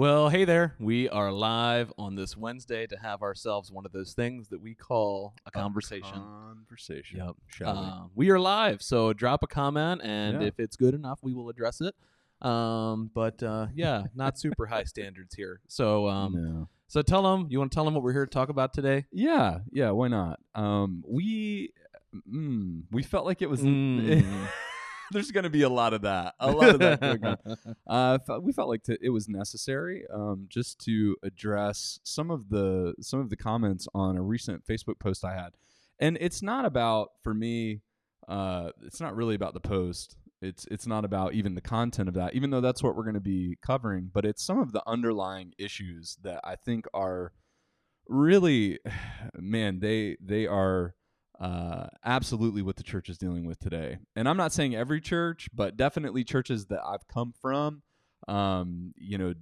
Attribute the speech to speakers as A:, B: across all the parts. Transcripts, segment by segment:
A: Well, hey there. We are live on this Wednesday to have ourselves one of those things that we call a conversation.
B: Conversation.
A: Yep.
B: Shall we?
A: Uh, we are live, so drop a comment, and
B: Yeah.
A: if it's good enough, we will address it. Um, but uh, yeah, not super high standards here. So, um,
B: no.
A: so tell them. You want to tell them what we're here to talk about today?
B: Yeah, yeah. Why not? Um, we, mm, we felt like it was.
A: Mm.
B: There's going to be a lot of that. A lot of that going on. Uh, we felt like to, it was necessary um, just to address some of the some of the comments on a recent Facebook post I had, and it's not about for me. Uh, it's not really about the post. It's it's not about even the content of that, even though that's what we're going to be covering. But it's some of the underlying issues that I think are really, man, they they are uh, absolutely what the church is dealing with today. And I'm not saying every church, but definitely churches that I've come from. Um, you know,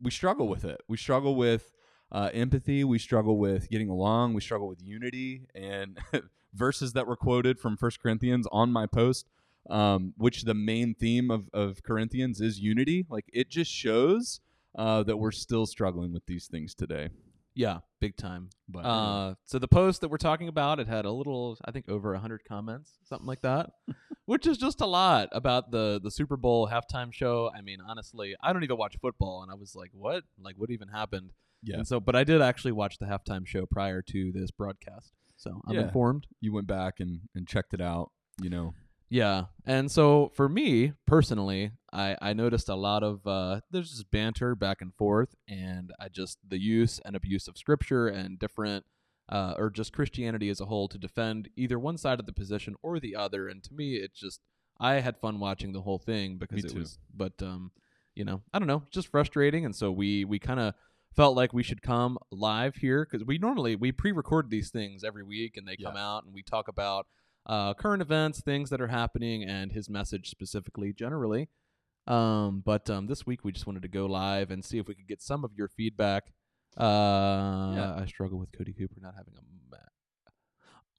B: we struggle with it. We struggle with uh, empathy. We struggle with getting along. We struggle with unity. And verses that were quoted from First Corinthians on my post, um, which the main theme of, of Corinthians is unity. Like it just shows uh, that we're still struggling with these things today.
A: Yeah, big time.
B: But
A: Uh, so the post that we're talking about, it had a little, I think, over hundred comments, something like that, which is just a lot about the the Super Bowl halftime show. I mean, honestly, I don't even watch football, and I was like, what? Like, what even happened?
B: yeah,
A: And so, but I did actually watch the halftime show prior to this broadcast, so I'm
B: Yeah.
A: informed.
B: you went back and, and checked it out. You know,
A: Yeah, and so for me personally, I I noticed a lot of uh, there's just banter back and forth, and I just the use and abuse of scripture and different. Uh, or just Christianity as a whole to defend either one side of the position or the other, and to me, it's just I had fun watching the whole thing because
B: Me
A: it
B: too.
A: was, but um, you know, I don't know, just frustrating, and so we we kind of felt like we should come live here because we normally we pre-record these things every week and they come out and we talk about uh, current events, things that are happening, and his message specifically, generally. Um, but um, this week we just wanted to go live and see if we could get some of your feedback. Uh,
B: Yeah.
A: I struggle with Cody Cooper not having a Mac.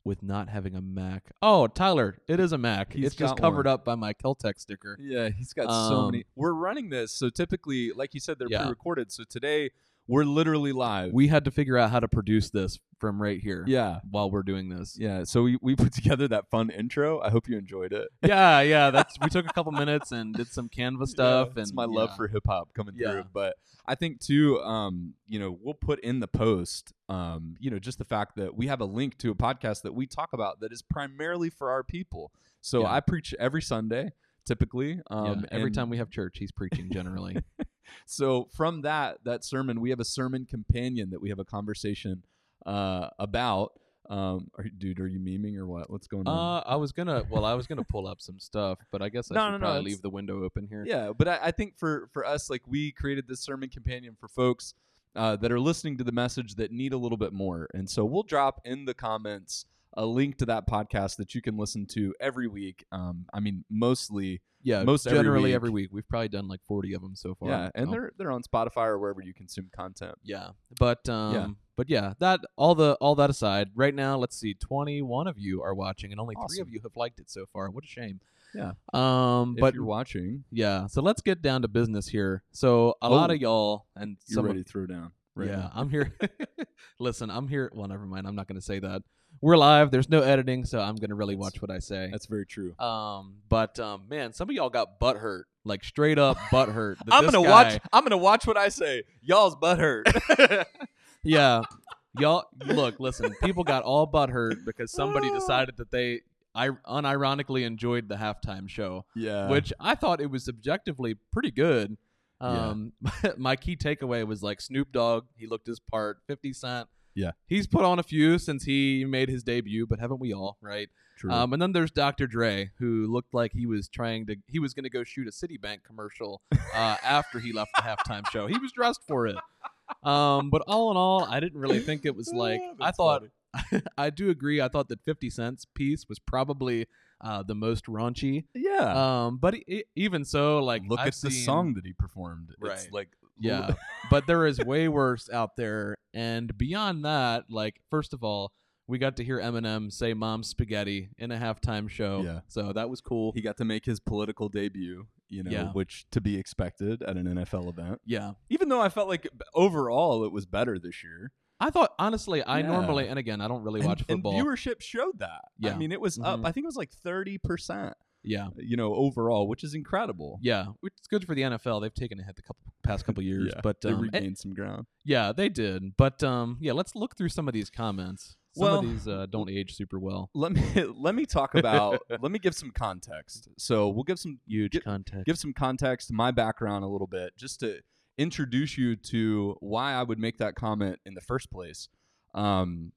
A: With not having a Mac. Oh, Tyler, it is a Mac.
B: He's
A: it's just covered
B: one.
A: up by my Keltec sticker.
B: Yeah, he's got so
A: Um,
B: many. We're running this, so typically, like you said, they're
A: Yeah.
B: pre-recorded. So today we're literally live.
A: We had to figure out how to produce this from right here.
B: yeah,
A: While we're doing this.
B: yeah. So we, we put together that fun intro. I hope you enjoyed it.
A: yeah, yeah. That's we took a couple minutes and did some Canva stuff.
B: Yeah, it's
A: and
B: my love
A: yeah.
B: for hip hop coming
A: Yeah.
B: through. But I think too, um, you know, we'll put in the post, um, you know, just the fact that we have a link to a podcast that we talk about that is primarily for our people. So. I preach every Sunday, typically. Um,
A: yeah, every time we have church, he's preaching generally.
B: so from that that sermon we have a sermon companion that we have a conversation uh, about um, are, dude are you memeing or what what's going on
A: uh, I was gonna, well, I was gonna pull up some stuff, but I guess I
B: No,
A: should
B: no, no,
A: probably
B: it's-
A: leave the window open here.
B: yeah but I, I think for for us like we created this sermon companion for folks uh, that are listening to the message that need a little bit more and so we'll drop in the comments a link to that podcast that you can listen to every week um, i mean mostly
A: yeah.
B: most every
A: generally
B: week.
A: every week. We've probably done like forty of them so far.
B: yeah and
A: so-
B: they're they're on spotify or wherever you consume content
A: yeah, but um, but yeah, that all the all that aside, right now, let's see, twenty one of you are watching, and only three of you have liked it so far. What a shame.
B: Yeah.
A: Um,
B: if
A: but
B: you're watching
A: yeah, so let's get down to business here. So a lot
B: Oh.
A: of y'all and
B: you're ready to throw down right
A: yeah,
B: now.
A: I'm here. Listen, I'm here. Well, never mind. I'm not going to say that. We're live. There's no editing, so I'm going to really watch what I say.
B: that's very true
A: Um, but um, man, some of y'all got butt hurt, like straight up butt hurt.
B: I'm gonna
A: guy-
B: watch. I'm gonna watch what I say. Y'all's butt hurt.
A: Yeah, y'all. Look, listen. People got all butt hurt because somebody decided that they, I unironically enjoyed the halftime show,
B: yeah.
A: which I thought it was objectively pretty good.
B: Yeah.
A: Um, my key takeaway was like Snoop Dogg. He looked his part. Fifty Cent.
B: Yeah.
A: he's put on a few since he made his debut, but haven't we all? Right.
B: True.
A: Um, and then there's Dr. Dre, who looked like he was trying to, he was going to go shoot a Citibank commercial uh, after he left the halftime show. He was dressed for it. Um, but all in all, I didn't really think it was like, I thought. I do agree. I thought that 50 Cent's piece was probably uh, the most raunchy.
B: yeah.
A: Um, but e- even so, like,
B: Look
A: I've
B: at the song that he performed. It's
A: Right.
B: like
A: Yeah, but there is way worse out there. And beyond that, like, first of all, we got to hear Eminem say "Mom Spaghetti" in a halftime show.
B: Yeah.
A: so that was cool.
B: he got to make his political debut you know,
A: Yeah.
B: which to be expected at an NFL event.
A: Yeah.
B: Even though I felt like overall it was better this year.
A: I thought honestly, I
B: Yeah.
A: normally and again, I don't really
B: And-
A: watch
B: and,
A: football.
B: viewership showed that.
A: Yeah.
B: I mean, it was up.
A: Mhm.
B: I think it was like thirty percent.
A: Yeah.
B: You know, overall, which is incredible.
A: Yeah, which is good for the NFL. They've taken a hit the couple past couple years,
B: Yeah,
A: but
B: they
A: um, eh,
B: regained some ground.
A: yeah, they did. But um, yeah, let's look through some of these comments. Some
B: Well-
A: of these uh, don't age super well.
B: Let me let me talk about. let me give some context. So we'll give some
A: Huge
B: Get-
A: context.
B: give some context, to my background a little bit, just to introduce you to why I would make that comment in the first place. Um,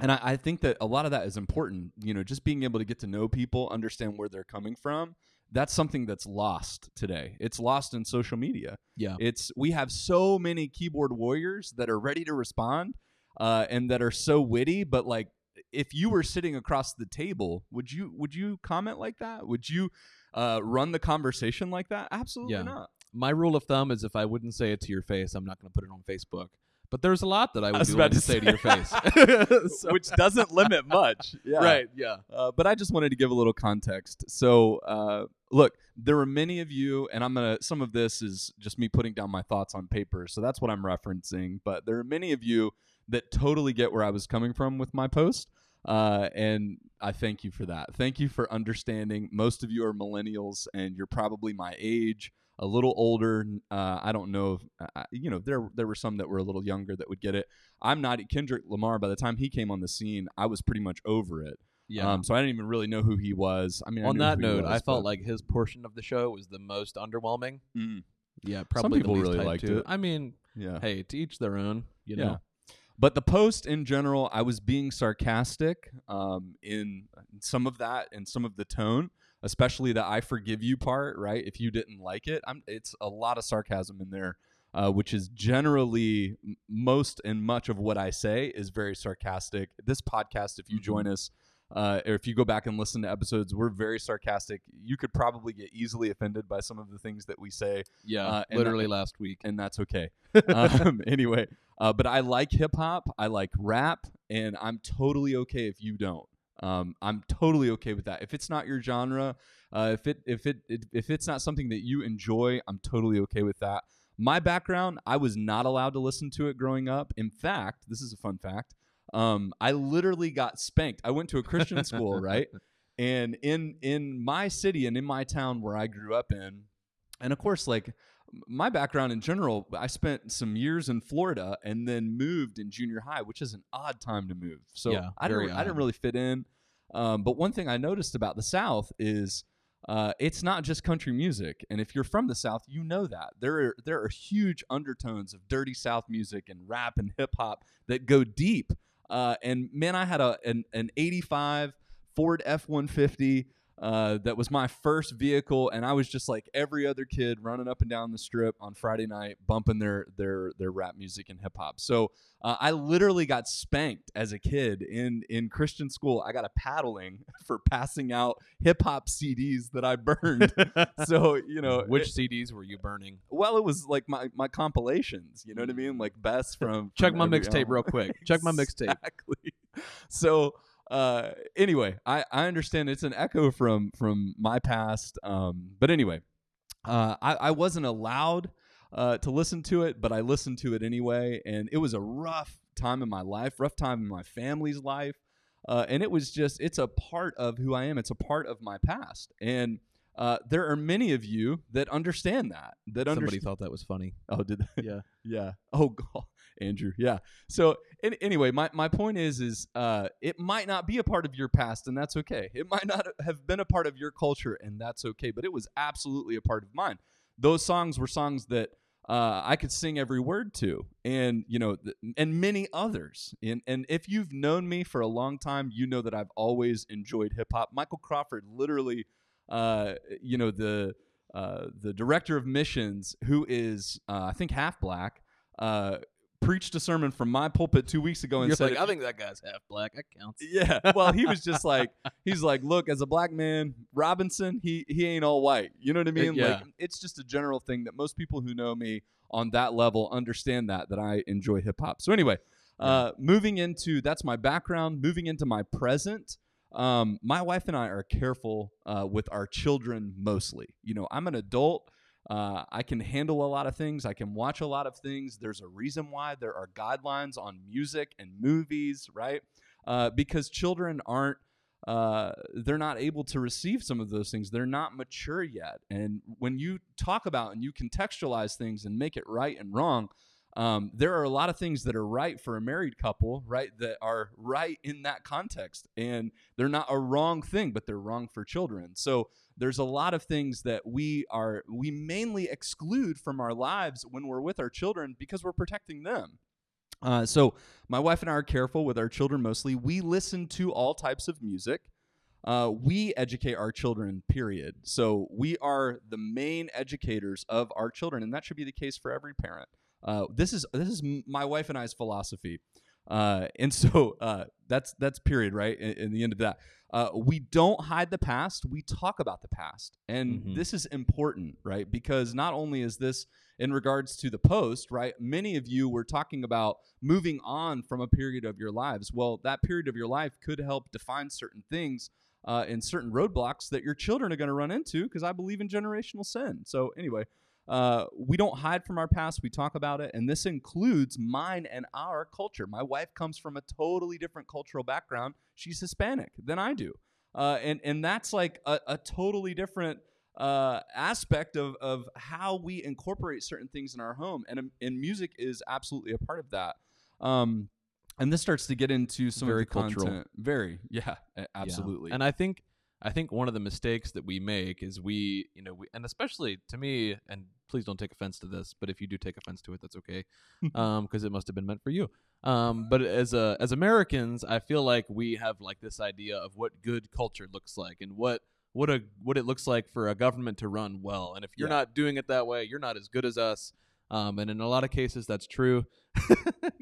B: and I, I think that a lot of that is important. You know, just being able to get to know people, understand where they're coming from. That's something that's lost today. It's lost in social media.
A: yeah,
B: It's we have so many keyboard warriors that are ready to respond, uh, and that are so witty. But like, if you were sitting across the table, would you would you comment like that? Would you uh, run the conversation like that? Absolutely
A: Yeah.
B: not.
A: my rule of thumb is if I wouldn't say it to your face, I'm not going to put it on Facebook. But there's a lot that I would
B: was
A: be
B: about
A: to
B: to
A: say to your face. So-
B: Which doesn't limit much. Yeah.
A: Right. Yeah.
B: Uh, but I just wanted to give a little context. So, uh, look, there are many of you, and I'm gonna. Some of this is just me putting down my thoughts on paper, so that's what I'm referencing. But there are many of you that totally get where I was coming from with my post, uh, and I thank you for that. Thank you for understanding. Most of you are millennials, and you're probably my age, a little older. Uh, I don't know. If, uh, you know, there there were some that were a little younger that would get it. I'm not Kendrick Lamar. By the time he came on the scene, I was pretty much over it.
A: Yeah.
B: Um, so I didn't even really know who he was. I mean, I
A: on
B: knew
A: that note, I felt like his portion of the show was the most underwhelming.
B: Mm,
A: Yeah, probably
B: people
A: the least
B: really liked
A: to
B: it.
A: I mean,
B: yeah,
A: hey, to each their own. You
B: yeah.
A: know.
B: But the post in general, I was being sarcastic um, in some of that and some of the tone, especially the "I forgive you" part. Right? If you didn't like it, I'm, it's a lot of sarcasm in there, uh, which is generally most and much of what I say is very sarcastic. This podcast, if you
A: Mhm.
B: join us. Uh, or if you go back and listen to episodes, we're very sarcastic. You could probably get easily offended by some of the things that we say,
A: Yeah,
B: Uh,
A: literally last week.
B: and that's okay. um, anyway, uh, but I like hip hop. I like rap, and I'm totally okay if you don't. Um, I'm totally okay with that. If it's not your genre, uh, if it if it, it if it's not something that you enjoy, I'm totally okay with that. My background, I was not allowed to listen to it growing up. In fact, this is a fun fact. Um, I literally got spanked. I went to a Christian school, right? And in in my city and in my town where I grew up in, and of course, like my background in general, I spent some years in Florida and then moved in junior high, which is an odd time to move. So
A: Yeah,
B: I didn't I didn't really fit in. Um, but one thing I noticed about the South is uh, it's not just country music, and if you're from the South, you know that there are there are huge undertones of dirty South music and rap and hip hop that go deep. Uh, and man, I had a an, an '85 Ford F-150 uh, that was my first vehicle, and I was just like every other kid running up and down the strip on Friday night, bumping their their their rap music and hip hop. So uh, I literally got spanked as a kid in in Christian school. I got a paddling for passing out hip hop CDs that I burned. so you know,
A: which
B: it-
A: CDs were you burning?
B: well, it was like my my compilations. You know what I mean? Like best from
A: Check
B: from
A: my mixtape real quick. Check my mixtape.
B: Exactly. So uh, anyway, I, I understand it's an echo from from my past. Um, but anyway, uh, I, I wasn't allowed uh, to listen to it, but I listened to it anyway, and it was a rough time in my life, rough time in my family's life, uh, and it was just it's a part of who I am. It's a part of my past, and uh, there are many of you that understand that. That
A: Somebody
B: understand.
A: thought that was funny.
B: Oh, did they?
A: Yeah.
B: Yeah. Oh God, Andrew. Yeah. So an anyway, my, my point is is uh, it might not be a part of your past, and that's okay. It might not have been a part of your culture, and that's okay. But it was absolutely a part of mine. Those songs were songs that uh, I could sing every word to, and you know, th- and many others. And and if you've known me for a long time, you know that I've always enjoyed hip hop. Michael Crawford, literally, uh, you know the uh, the director of missions, who is uh, I think half black, uh, preached a sermon from my pulpit two weeks ago and
A: You're
B: said,
A: like, I think that guy's half black. That counts.
B: yeah. Well, he was just like, he's like, look, as a black man, Robinson, he he ain't all white. You know what I mean?
A: yeah.
B: Like, it's just a general thing that most people who know me on that level understand that that I enjoy hip hop. So anyway, uh, moving into that's my background. Moving into my present. um, my wife and I are careful uh, with our children mostly. You know, I'm an adult. Uh, I can handle a lot of things. I can watch a lot of things. There's a reason why there are guidelines on music and movies, right? Uh, because children aren't uh, they're not able to receive some of those things. They're not mature yet. And when you talk about and you contextualize things and make it right and wrong, um, there are a lot of things that are right for a married couple, right, that are right in that context. And they're not a wrong thing, but they're wrong for children. So there's a lot of things that we are, we mainly exclude from our lives when we're with our children because we're protecting them. Uh, so my wife and I are careful with our children mostly. We listen to all types of music. Uh, we educate our children, period. So we are the main educators of our children, and that should be the case for every parent. Uh, this is this is my wife and I's philosophy, uh, and so uh, that's that's period right. In, in the end of that, uh, we don't hide the past. We talk about the past, and
A: Mhm.
B: this is important, right? Because not only is this in regards to the post, right? Many of you were talking about moving on from a period of your lives. Well, that period of your life could help define certain things uh, and certain roadblocks that your children are going to run into because I believe in generational sin. So, anyway, uh, we don't hide from our past. We talk about it. And this includes mine and our culture. My wife comes from a totally different cultural background. She's Hispanic than I do. Uh, and, and that's like a, a totally different uh, aspect of, of how we incorporate certain things in our home. And, um, and music is absolutely a part of that. Um, and this starts to get into some
A: Very
B: of the
A: cultural.
B: content. Very, yeah, a-
A: Yeah.
B: absolutely.
A: And I think I think one of the mistakes that we make is we, you know, we, and especially to me, and please don't take offense to this, but if you do take offense to it, that's okay, um, because it must have been meant for you. Um, but as a as Americans, I feel like we have like this idea of what good culture looks like and what what a what it looks like for a government to run well. And if you're
B: Yeah.
A: not doing it that way, you're not as good as us. Um, and in a lot of cases, that's true.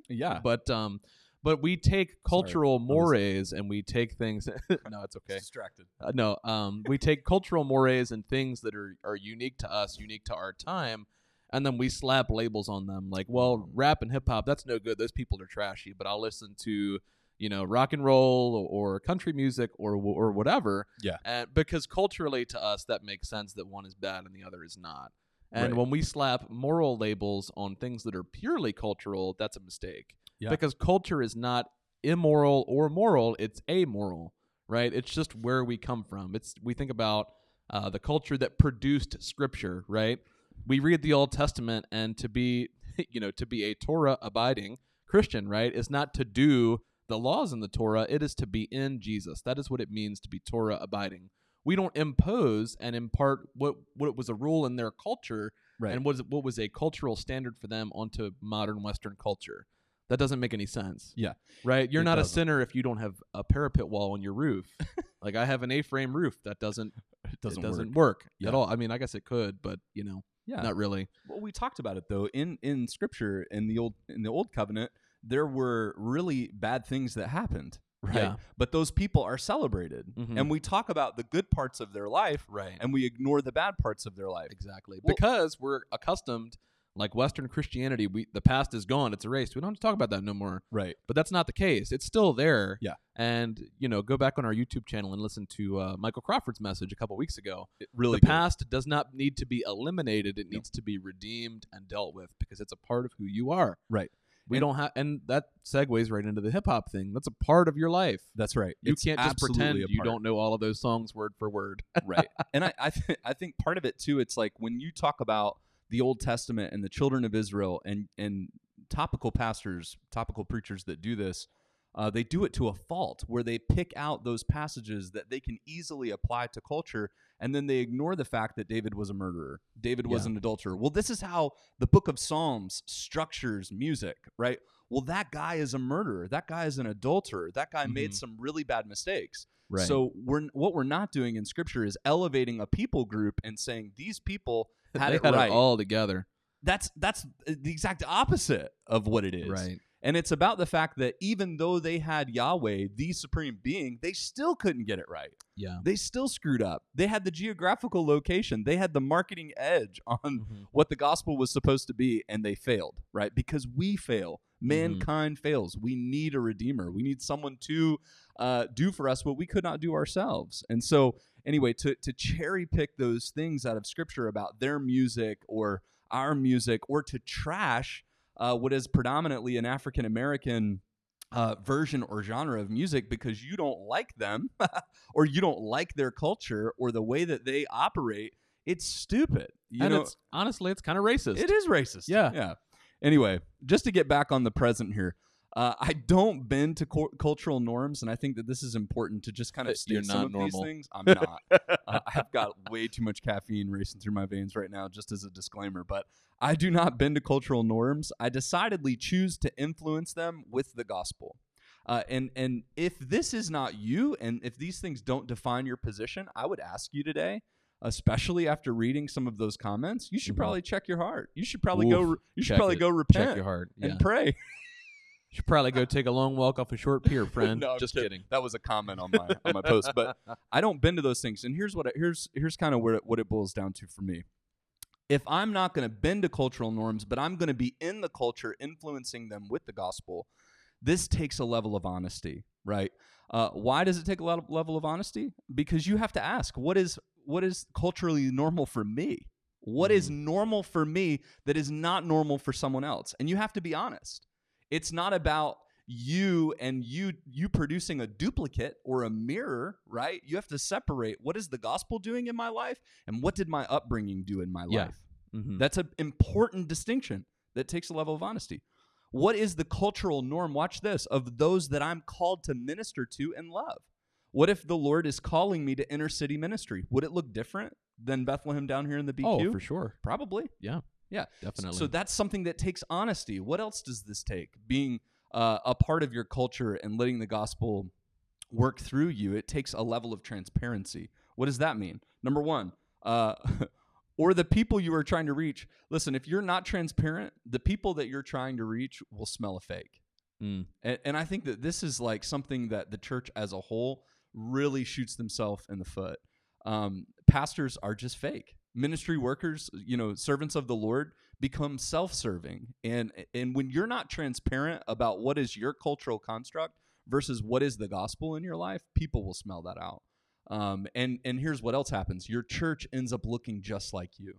B: yeah,
A: But um, but we take cultural
B: was-
A: mores and we take things. no, it's okay.
B: distracted.
A: Uh, no, um, we take cultural mores and things that are, are unique to us, unique to our time, and then we slap labels on them. Like, well, rap and hip hop, that's no good. Those people are trashy. But I'll listen to, you know, rock and roll or, or country music or or whatever.
B: Yeah.
A: And because culturally to us, that makes sense that one is bad and the other is not. And
B: Right.
A: when we slap moral labels on things that are purely cultural, that's a mistake.
B: Yeah.
A: Because culture is not immoral or moral; it's amoral right? It's just where we come from. It's we think about uh, the culture that produced Scripture, right? We read the Old Testament, and to be, you know, to be a Torah abiding Christian, right, is not to do the laws in the Torah. It is to be in Jesus. That is what it means to be Torah abiding. We don't impose and impart what what was a rule in their culture
B: Right.
A: and what was what was a cultural standard for them onto modern Western culture. That doesn't make any sense.
B: Yeah.
A: Right? You're
B: It
A: not a
B: doesn't.
A: sinner if you don't have a parapet wall on your roof. like I have an A-frame roof that doesn't
B: it doesn't,
A: it doesn't
B: work.
A: work,
B: Yeah.
A: at all. I mean, I guess it could, but you know,
B: Yeah.
A: not really.
B: Well, we talked about it though in in scripture in the old in the old covenant there were really bad things that happened, right?
A: Yeah.
B: But those people are celebrated.
A: Mhm.
B: And we talk about the good parts of their life
A: Right.
B: and we ignore the bad parts of their life.
A: Exactly.
B: Well-
A: because we're accustomed like Western Christianity, we the past is gone, it's erased. We don't have to talk about that no more.
B: Right.
A: But that's not the case. It's still there.
B: Yeah.
A: And you know, go back on our YouTube channel and listen to uh, Michael Crawford's message a couple weeks ago.
B: It really
A: the
B: good.
A: past does not need to be eliminated. It
B: No.
A: needs to be redeemed and dealt with because it's a part of who you are.
B: Right.
A: We
B: And-
A: don't have, and that segues right into the hip hop thing. That's a part of your life.
B: That's right.
A: You
B: It's
A: can't just pretend you don't know all of those songs word for word.
B: right. And I I, th- I think part of it too. It's like when you talk about the Old Testament and the children of Israel and and topical pastors, topical preachers that do this. Uh, they do it to a fault where they pick out those passages that they can easily apply to culture and then they ignore the fact that David was a murderer. David was
A: Yeah.
B: an adulterer. Well, this is how the book of Psalms structures music, right? Well, that guy is a murderer. That guy is an adulterer. That guy made
A: Mhm.
B: some really bad mistakes.
A: Right.
B: So we're what we're not doing in scripture is elevating a people group and saying these people had
A: they
B: it
A: had
B: right.
A: it all together.
B: that's that's the exact opposite of what it is.
A: Right.
B: And it's about the fact that even though they had Yahweh, the supreme being, they still couldn't get it right.
A: Yeah.
B: They still screwed up. They had the geographical location, they had the marketing edge on
A: Mhm.
B: what the gospel was supposed to be, and they failed, right? Because we fail. Mankind fails. We need a redeemer. We need someone to uh, do for us what we could not do ourselves. And so, anyway, to to cherry pick those things out of Scripture about their music or our music, or to trash uh, what is predominantly an African American uh, version or genre of music because you don't like them or you don't like their culture or the way that they operate, it's stupid. You
A: and
B: know,
A: it's honestly, it's kind of racist.
B: it is racist.
A: Yeah.
B: Yeah. Anyway, just to get back on the present here, uh, I don't bend to cul- cultural norms, and I think that this is important to just kind
A: Uh,
B: of state
A: you're
B: some of
A: normal.
B: these things. I'm not. uh, I've got way too much caffeine racing through my veins right now, just as a disclaimer. But I do not bend to cultural norms. I decidedly choose to influence them with the gospel. Uh, and and if this is not you, and if these things don't define your position, I would ask you today, especially after reading some of those comments, you should
A: Mhm.
B: probably check your heart. You should probably go.
A: Oof,
B: re- You should probably
A: it.
B: go
A: Check
B: repent
A: your heart. Yeah.
B: and pray.
A: You should probably go take a long walk off a short pier, friend.
B: No,
A: Just
B: kidding.
A: kidding.
B: That was a comment on my on my post, but I don't bend to those things. And here's what I, here's here's kind of where it, what it boils down to for me. If I'm not going to bend to cultural norms, but I'm going to be in the culture, influencing them with the gospel, this takes a level of honesty, right? Uh, why does it take a lot of level of honesty? Because you have to ask, what is what is culturally normal for me? What is normal for me that is not normal for someone else? And you have to be honest. It's not about you and you you producing a duplicate or a mirror, right? You have to separate what is the gospel doing in my life and what did my upbringing do in my
A: Yeah.
B: life.
A: Mhm.
B: That's an important distinction that takes a level of honesty. What is the cultural norm? Watch this of those that I'm called to minister to and love. What if the Lord is calling me to inner city ministry? Would it look different than Bethlehem down here in the BQ?
A: Oh, for sure.
B: Probably.
A: Yeah.
B: Yeah.
A: Definitely.
B: So that's something that takes honesty. What else does this take? Being uh, a part of your culture and letting the gospel work through you, it takes a level of transparency. What does that mean? Number one, uh, or the people you are trying to reach. Listen, if you're not transparent, the people that you're trying to reach will smell a fake.
A: Mm.
B: And, and I think that this is like something that the church as a whole really shoots themselves in the foot. Um, pastors are just fake. Ministry workers, you know, servants of the Lord become self-serving. And and when you're not transparent about what is your cultural construct versus what is the gospel in your life, people will smell that out. Um, and and here's what else happens: your church ends up looking just like you.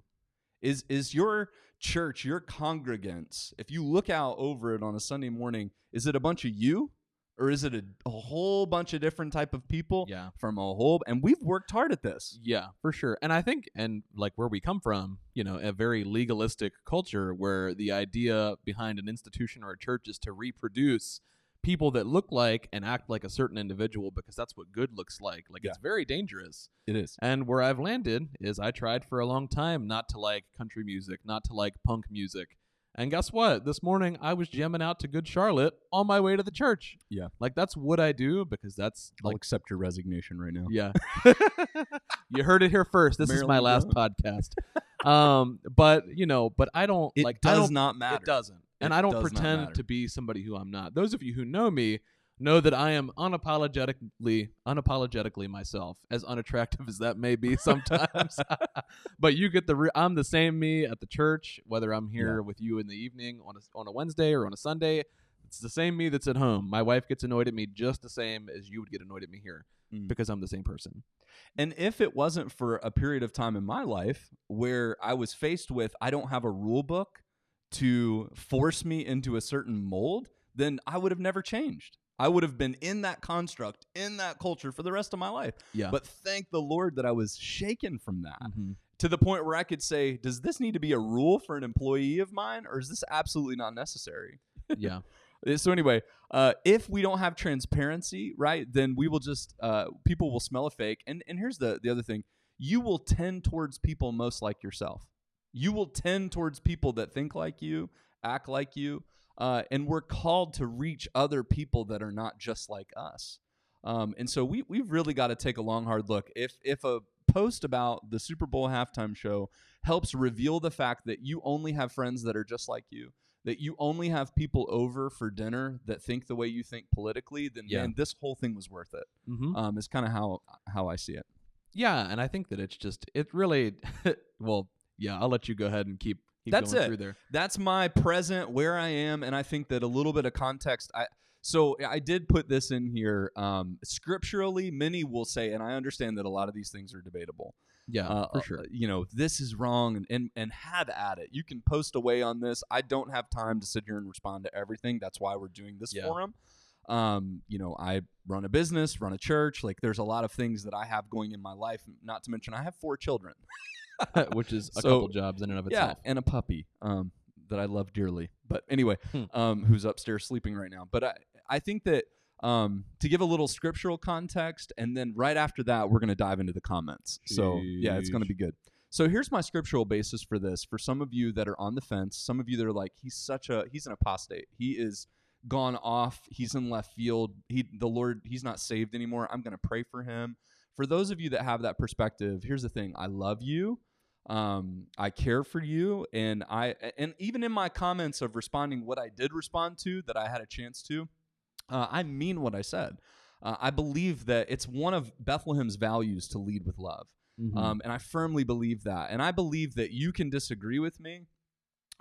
B: Is is your church, your congregants? If you look out over it on a Sunday morning, is it a bunch of you, or is it a, a whole bunch of different type of people
A: Yeah.
B: from a whole? And we've worked hard at this.
A: Yeah, for sure. And I think, and like where we come from, you know, a very legalistic culture where the idea behind an institution or a church is to reproduce people that look like and act like a certain individual because that's what good looks like. Like
B: Yeah.
A: it's very dangerous.
B: It is.
A: And where I've landed is I tried for a long time not to like country music, not to like punk music. And guess what? This morning I was jamming out to Good Charlotte on my way to the church.
B: Yeah.
A: Like that's what I do because that's
B: I'll
A: like
B: accept your resignation right now.
A: yeah. you heard it here first. This is my last podcast. Um, but you know, but I don't
B: It
A: like I
B: does
A: don't,
B: not matter.
A: It doesn't. And
B: It
A: I don't pretend to be somebody who I'm not. Those of you who know me know that I am unapologetically unapologetically myself, as unattractive as that may be sometimes. but you get the re- I'm the same me at the church, whether I'm here with you in the evening on a, on a Wednesday or on a Sunday. It's the same me that's at home. My wife gets annoyed at me just the same as you would get annoyed at me here
B: Mm.
A: because I'm the same person.
B: And if it wasn't for a period of time in my life where I was faced with, I don't have a rule book to force me into a certain mold, then I would have never changed. I would have been in that construct, in that culture for the rest of my life.
A: Yeah.
B: But thank the Lord that I was shaken from that
A: Mhm.
B: to the point where I could say, does this need to be a rule for an employee of mine or is this absolutely not necessary?
A: yeah.
B: Uh, So anyway, uh, if we don't have transparency, right, then we will just uh, people will smell a fake. And and here's the the other thing: you will tend towards people most like yourself. You will tend towards people that think like you, act like you, uh, and we're called to reach other people that are not just like us. Um, and so we we've really got to take a long hard look. If if a post about the Super Bowl halftime show helps reveal the fact that you only have friends that are just like you, that you only have people over for dinner that think the way you think politically, then
A: Yeah.
B: man, this whole thing was worth it.
A: Mm-hmm.
B: Um, is kind of how how I see it.
A: Yeah, and I think that it's just it really well, yeah, I'll let you go ahead and keep keep
B: That's
A: going
B: it.
A: through there.
B: that's my present where I am, and I think that a little bit of context. I so I did put this in here. Um, scripturally, many will say, and I understand that a lot of these things are debatable.
A: Yeah,
B: uh,
A: for
B: uh,
A: sure.
B: You know, this is wrong, and, and and have at it. You can post away on this. I don't have time to sit here and respond to everything. That's why we're doing this
A: Yeah.
B: forum. Um, you know, I run a business, run a church. Like, there's a lot of things that I have going in my life. Not to mention, I have four children.
A: Which is a
B: So,
A: couple jobs in and of
B: Yeah,
A: itself.
B: and a puppy um, that I love dearly. But anyway,
A: Hmm.
B: um, who's upstairs sleeping right now. But I, I think that um, to give a little scriptural context, and then right after that, we're going to dive into the comments. So yeah, it's going to be good. So here's my scriptural basis for this. For some of you that are on the fence, some of you that are like, he's such a he's an apostate. He is gone off. He's in left field. He the Lord. He's not saved anymore. I'm going to pray for him. For those of you that have that perspective, here's the thing. I love you um, I care for you, and I and even in my comments of responding, what I did respond to that I had a chance to, uh, I mean what I said. Uh, I believe that it's one of Bethlehem's values to lead with love,
A: Mhm.
B: um, and I firmly believe that. And I believe that you can disagree with me,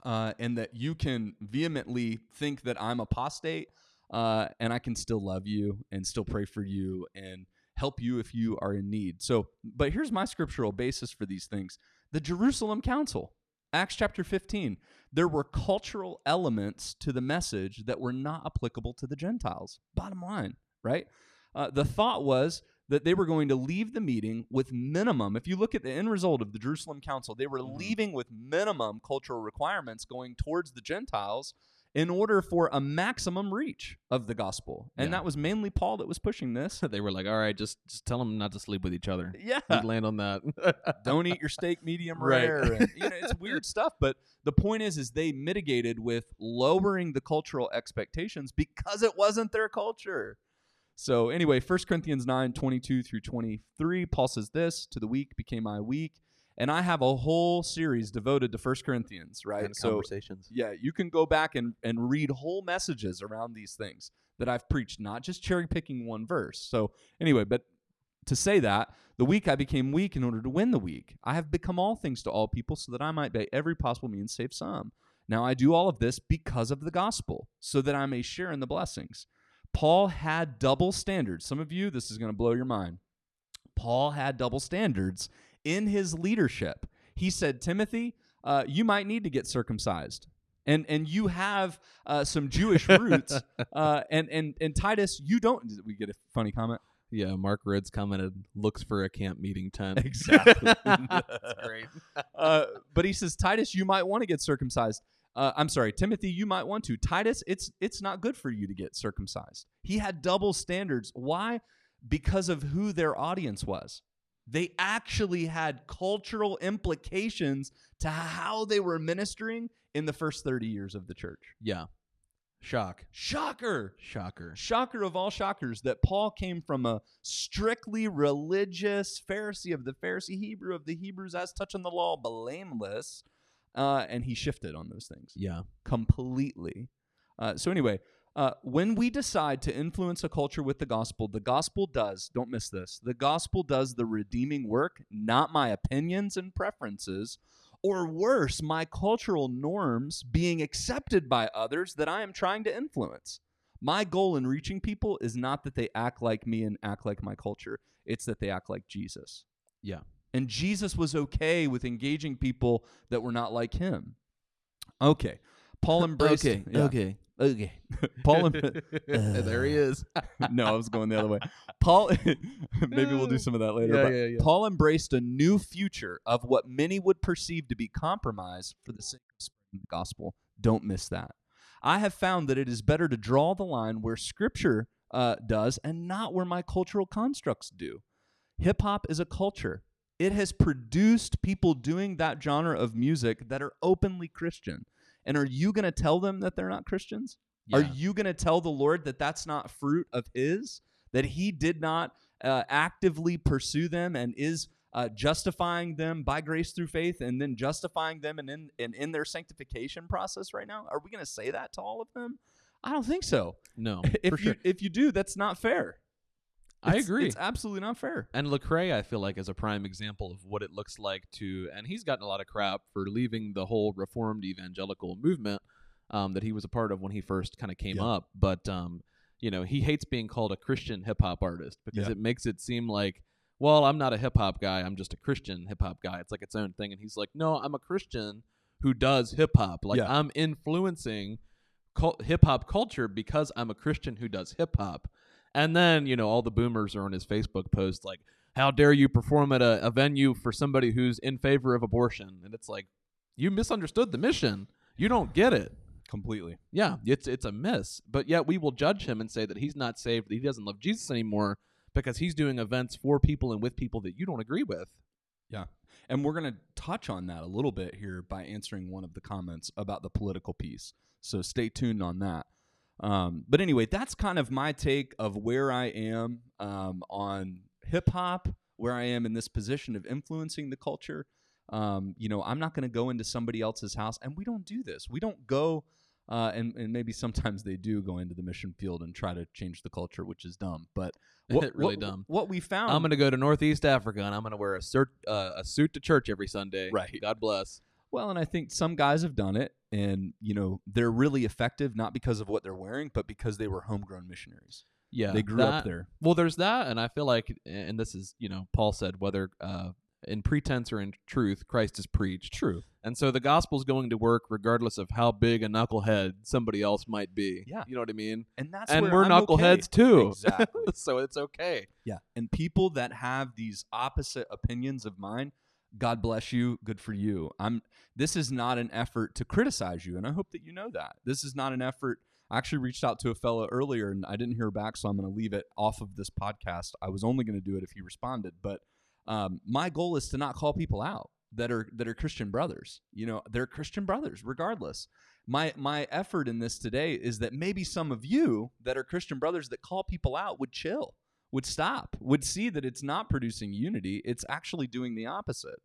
B: uh, and that you can vehemently think that I'm apostate, uh, and I can still love you and still pray for you and help you if you are in need. So, but here's my scriptural basis for these things the Jerusalem Council, Acts chapter 15. There were cultural elements to the message that were not applicable to the Gentiles. Bottom line, right? Uh, the thought was that they were going to leave the meeting with minimum. If you look at the end result of the Jerusalem Council, they were
A: Mhm.
B: leaving with minimum cultural requirements going towards the Gentiles in order for a maximum reach of the gospel. And
A: Yeah.
B: that was mainly Paul that was pushing this.
A: they were like, "All right, just just tell them not to sleep with each other."
B: yeah.
A: We'd land on that.
B: don't eat your steak medium
A: Right.
B: rare and, you know it's weird stuff but the point is is they mitigated with lowering the cultural expectations because it wasn't their culture so anyway 1 corinthians 9 22 through 23 paul says this to the weak became i weak and i have a whole series devoted to First corinthians right
A: And
B: so
A: conversations.
B: yeah, you can go back and, and read whole messages around these things that I've preached, not just cherry picking one verse. So, anyway, but to say that, the weak I became weak in order to win the weak. I have become all things to all people so that I might by every possible means save some. Now I do all of this because of the gospel, so that I may share in the blessings. Paul had double standards. Some of you, this is going to blow your mind. Paul had double standards in his leadership. He said, Timothy, uh, you might need to get circumcised. And, and you have uh, some Jewish roots, uh, and, and and Titus, you don't. Did we get a funny comment?
A: Yeah, Mark Ridds commented, "Looks for a camp meeting tent."
B: Exactly.
A: That's great.
B: uh, but he says, Titus, you might want to get circumcised. Uh, I'm sorry, Timothy, you might want to. Titus, it's it's not good for you to get circumcised. He had double standards. Why? Because of who their audience was. They actually had cultural implications to how they were ministering in the first 30 years of the church.
A: Yeah. Shock.
B: Shocker.
A: Shocker.
B: Shocker of all shockers that Paul came from a strictly religious Pharisee of the Pharisee, Hebrew of the Hebrews, as touching the law, blameless, uh, and he shifted on those things
A: Yeah.
B: completely. Uh, so anyway, uh, when we decide to influence a culture with the gospel, the gospel does. Don't miss this. The gospel does the redeeming work, not my opinions and preferences, or worse, my cultural norms being accepted by others that I am trying to influence. My goal in reaching people is not that they act like me and act like my culture. It's that they act like Jesus.
A: Yeah.
B: And Jesus was okay with engaging people that were not like him. Okay. Paul embraced
A: okay.
B: Yeah.
A: Okay. Okay.
B: Paul em-
A: there he is.
B: no, I was going the other way. Paul maybe we'll do some of that later.
A: Yeah, yeah, yeah.
B: Paul embraced a new future of what many would perceive to be compromise for the sake of spreading the gospel. Don't miss that. I have found that it is better to draw the line where scripture uh, does and not where my cultural constructs do. Hip hop is a culture. It has produced people doing that genre of music that are openly Christian. And are you going to tell them that they're not Christians? Are you going to tell the Lord that that's not fruit of His? That He did not uh, actively pursue them and is uh, justifying them by grace through faith and then justifying them and in, and in their sanctification process right now? Are we going to say that to all of them? I don't think so.
A: No.
B: if you
A: sure.
B: if you do, that's not fair.
A: I
B: It's-
A: agree.
B: It's absolutely not fair.
A: And Lecrae, I feel like, is a prime example of what it looks like to. And he's gotten a lot of crap for leaving the whole Reformed evangelical movement um, that he was a part of when he first kind of came
B: Yeah.
A: up. But um, you know, he hates being called a Christian hip hop artist because
B: Yeah.
A: it makes it seem like, well, I'm not a hip hop guy. I'm just a Christian hip hop guy. It's like its own thing. And he's like, no, I'm a Christian who does hip hop. Like
B: Yeah.
A: I'm influencing hip hop culture because I'm a Christian who does hip hop. And then, you know, all the boomers are on his Facebook post like, how dare you perform at a, a venue for somebody who's in favor of abortion? And it's like, you misunderstood the mission. You don't get it.
B: Completely.
A: Yeah, it's it's a miss. But yet we will judge him and say that he's not saved, that he doesn't love Jesus anymore because he's doing events for people and with people that you don't agree with.
B: Yeah. And we're going to touch on that a little bit here by answering one of the comments about the political piece. So stay tuned on that. Um, but anyway, that's kind of my take of where I am um, on hip hop, where I am in this position of influencing the culture. Um, you know, I'm not going to go into somebody else's house, and we don't do this. We don't go, uh, and, and maybe sometimes they do go into the mission field and try to change the culture, which is dumb. But what,
A: really
B: what-
A: dumb.
B: What we found,
A: I'm going to go to Northeast Africa and I'm going to wear a, cert, uh, a suit to church every Sunday.
B: Right.
A: God bless.
B: Well, and I think some guys have done it, and you know they're really effective not because of what they're wearing, but because they were homegrown missionaries.
A: Yeah,
B: they grew
A: that-
B: up there.
A: Well, there's that, and I feel like, and this is, you know, Paul said, whether uh, in pretense or in truth, Christ is preached.
B: True.
A: And so the gospel's going to work regardless of how big a knucklehead somebody else might be.
B: Yeah.
A: You know what I mean?
B: And that's
A: and we're
B: I'm
A: knuckleheads
B: okay.
A: too.
B: Exactly.
A: so it's okay.
B: yeah. And people that have these opposite opinions of mine, God bless you. Good for you. I'm. This is not an effort to criticize you, and I hope that you know that. This is not an effort. I actually reached out to a fellow earlier, and I didn't hear back, so I'm going to leave it off of this podcast. I was only going to do it if he responded, but um, my goal is to not call people out that are that are Christian brothers. You know, they're Christian brothers, regardless. My my effort in this today is that maybe some of you that are Christian brothers that call people out would chill, would stop, would see that it's not producing unity. It's actually doing the opposite.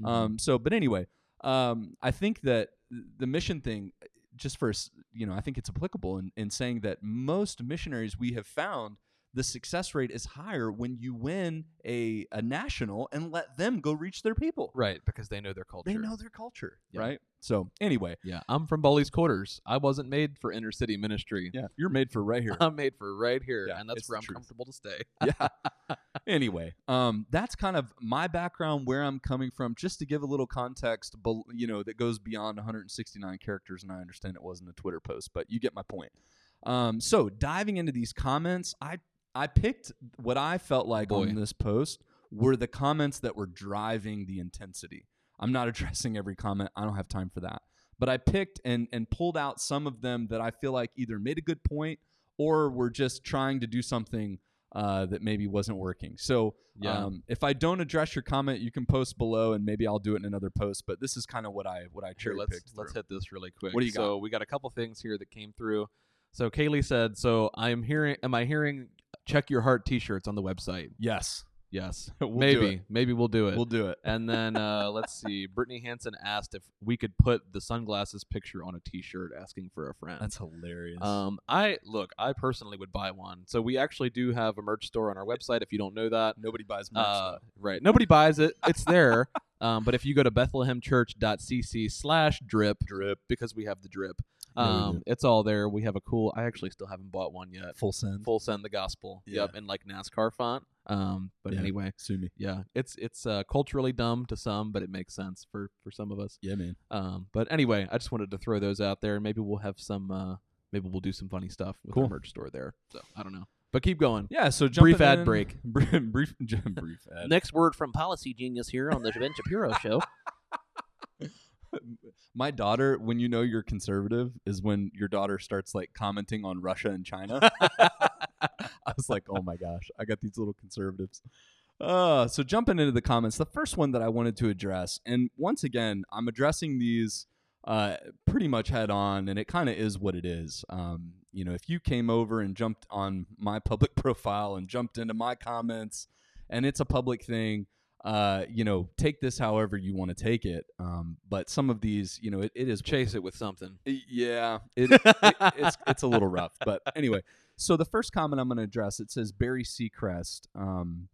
A: Mm-hmm.
B: Um, so, but anyway, um, I think that the mission thing, just for you know, I think it's applicable in, in saying that most missionaries we have found the success rate is higher when you win a, a national and let them go reach their people.
A: Right, because they know their culture.
B: They know their culture,
A: Yeah.
B: right? So anyway,
A: Yeah, I'm from Bully's Quarters. I wasn't made for inner city ministry.
B: yeah, you're made for right here.
A: I'm made for right here,
B: Yeah,
A: and that's where I'm
B: truth.
A: comfortable to stay.
B: yeah. anyway, um, that's kind of my background, where I'm coming from, just to give a little context, you know, that goes beyond 169 characters. And I understand it wasn't a Twitter post, but you get my point. Um, so diving into these comments, I I picked what I felt like
A: Boy.
B: on this post were the comments that were driving the intensity. I'm not addressing every comment. I don't have time for that. But I picked and and pulled out some of them that I feel like either made a good point or were just trying to do something uh, that maybe wasn't working. So
A: Yeah.
B: um, if I don't address your comment, you can post below, and maybe I'll do it in another post. But this is kind of what I what I
A: Here, let's
B: picked.
A: let's hit this really quick.
B: What do you got?
A: so we got a couple things here that came through. So Kaylee said, "So I'm hearing. Am I hearing? Check your heart T-shirts on the website.
B: Yes,
A: Yes,
B: We'll
A: maybe, maybe we'll do it.
B: we'll do it.
A: and then uh, let's see. Brittany Hansen asked if we could put the sunglasses picture on a T-shirt, asking for a friend.
B: That's hilarious.
A: um, I look. I personally would buy one. So we actually do have a merch store on our website. If you don't know that,
B: Nobody buys merch.
A: uh, right. Nobody buys it. It's there. um, but if you go to bethlehemchurch.cc slash drip, drip, because we have the drip, um,
B: do.
A: it's all there. We have a cool. I actually still haven't bought one yet.
B: Full send.
A: Full send the gospel.
B: Yeah.
A: Yep, in like NASCAR font. Um, but
B: Yeah.
A: anyway,
B: Sue me.
A: yeah, it's it's uh, culturally dumb to some, but it makes sense for for some of us.
B: Yeah, man.
A: Um, but anyway, I just wanted to throw those out there. And maybe we'll have some. Uh, maybe we'll do some funny stuff with
B: Cool.
A: our merch store there. So I don't know. But keep going.
B: Yeah. So
A: Brief ad
B: in-
A: break.
B: brief, brief, brief ad.
A: Next word from Policy Genius here on the Ben Shapiro Show.
B: My daughter, when you know you're conservative, is when your daughter starts like commenting on Russia and China. I was like, oh my gosh, I got these little conservatives. Uh, so jumping into the comments, the first one that I wanted to address, and once again, I'm addressing these uh, pretty much head on, and it kind of is what it is. Um, you know, if you came over and jumped on my public profile and jumped into my comments, and it's a public thing, uh, you know, take this however you want to take it. Um, but some of these, you know, it, it is
A: Chase it with something.
B: yeah, it, it, it's it's a little rough. But anyway, so the first comment I'm going to address it says Barry Seacrest, um,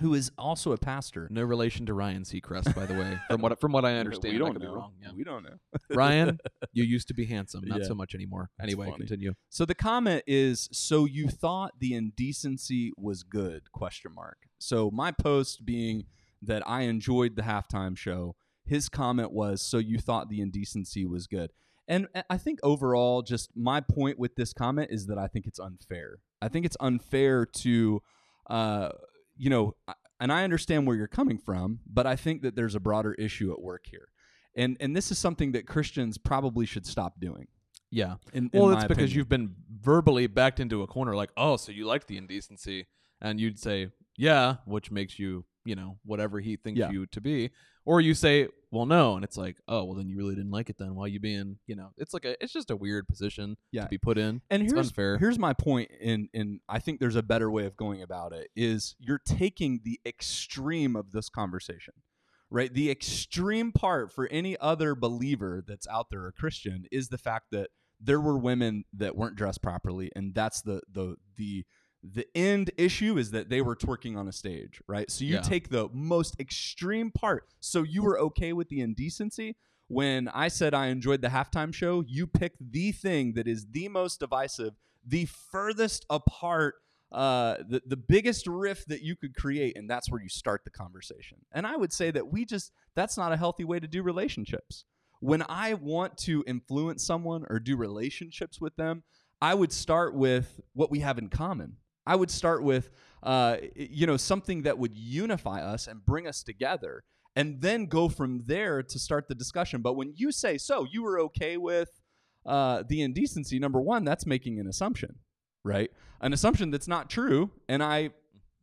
B: who is also a pastor.
A: No relation to Ryan Seacrest, by the way. From what from what I understand,
B: we don't know.
A: Be wrong. Yeah.
B: We don't know.
A: Ryan, you used to be handsome, not
B: Yeah.
A: so much anymore.
B: That's
A: anyway,
B: funny.
A: continue.
B: So the comment is so you thought the indecency was good question mark. So my post being that I enjoyed the halftime show, his comment was so you thought the indecency was good. And I think overall just my point with this comment is that I think it's unfair. I think it's unfair to uh you know and I understand where you're coming from, but I think that there's a broader issue at work here. And and this is something that Christians probably should stop doing.
A: Yeah.
B: In, in
A: Well,
B: my
A: it's because
B: opinion.
A: you've been verbally backed into a corner, like, oh, so you like the indecency, and you'd say, yeah, which makes you, you know, whatever he thinks
B: Yeah.
A: you to be, or you say, well, no, and it's like, oh, well, then you really didn't like it. Then why you being, you know, it's like a, it's just a weird position
B: Yeah.
A: to be put in.
B: And
A: It's
B: here's
A: unfair.
B: here's my point in in I think there's a better way of going about it is you're taking the extreme of this conversation. Right? The extreme part for any other believer that's out there a Christian is the fact that there were women that weren't dressed properly and that's the the the the end issue is that they were twerking on a stage, right? So you
A: Yeah.
B: take the most extreme part. So you were okay with the indecency when I said I enjoyed the halftime show, you pick the thing that is the most divisive, the furthest apart, uh, the, the biggest rift that you could create, and that's where you start the conversation. And I would say that we just, that's not a healthy way to do relationships. When I want to influence someone or do relationships with them, I would start with what we have in common. I would start with, uh, you know, something that would unify us and bring us together and then go from there to start the discussion. But when you say, so you were okay with uh, the indecency, number one, that's making an assumption, right? An assumption that's not true. And I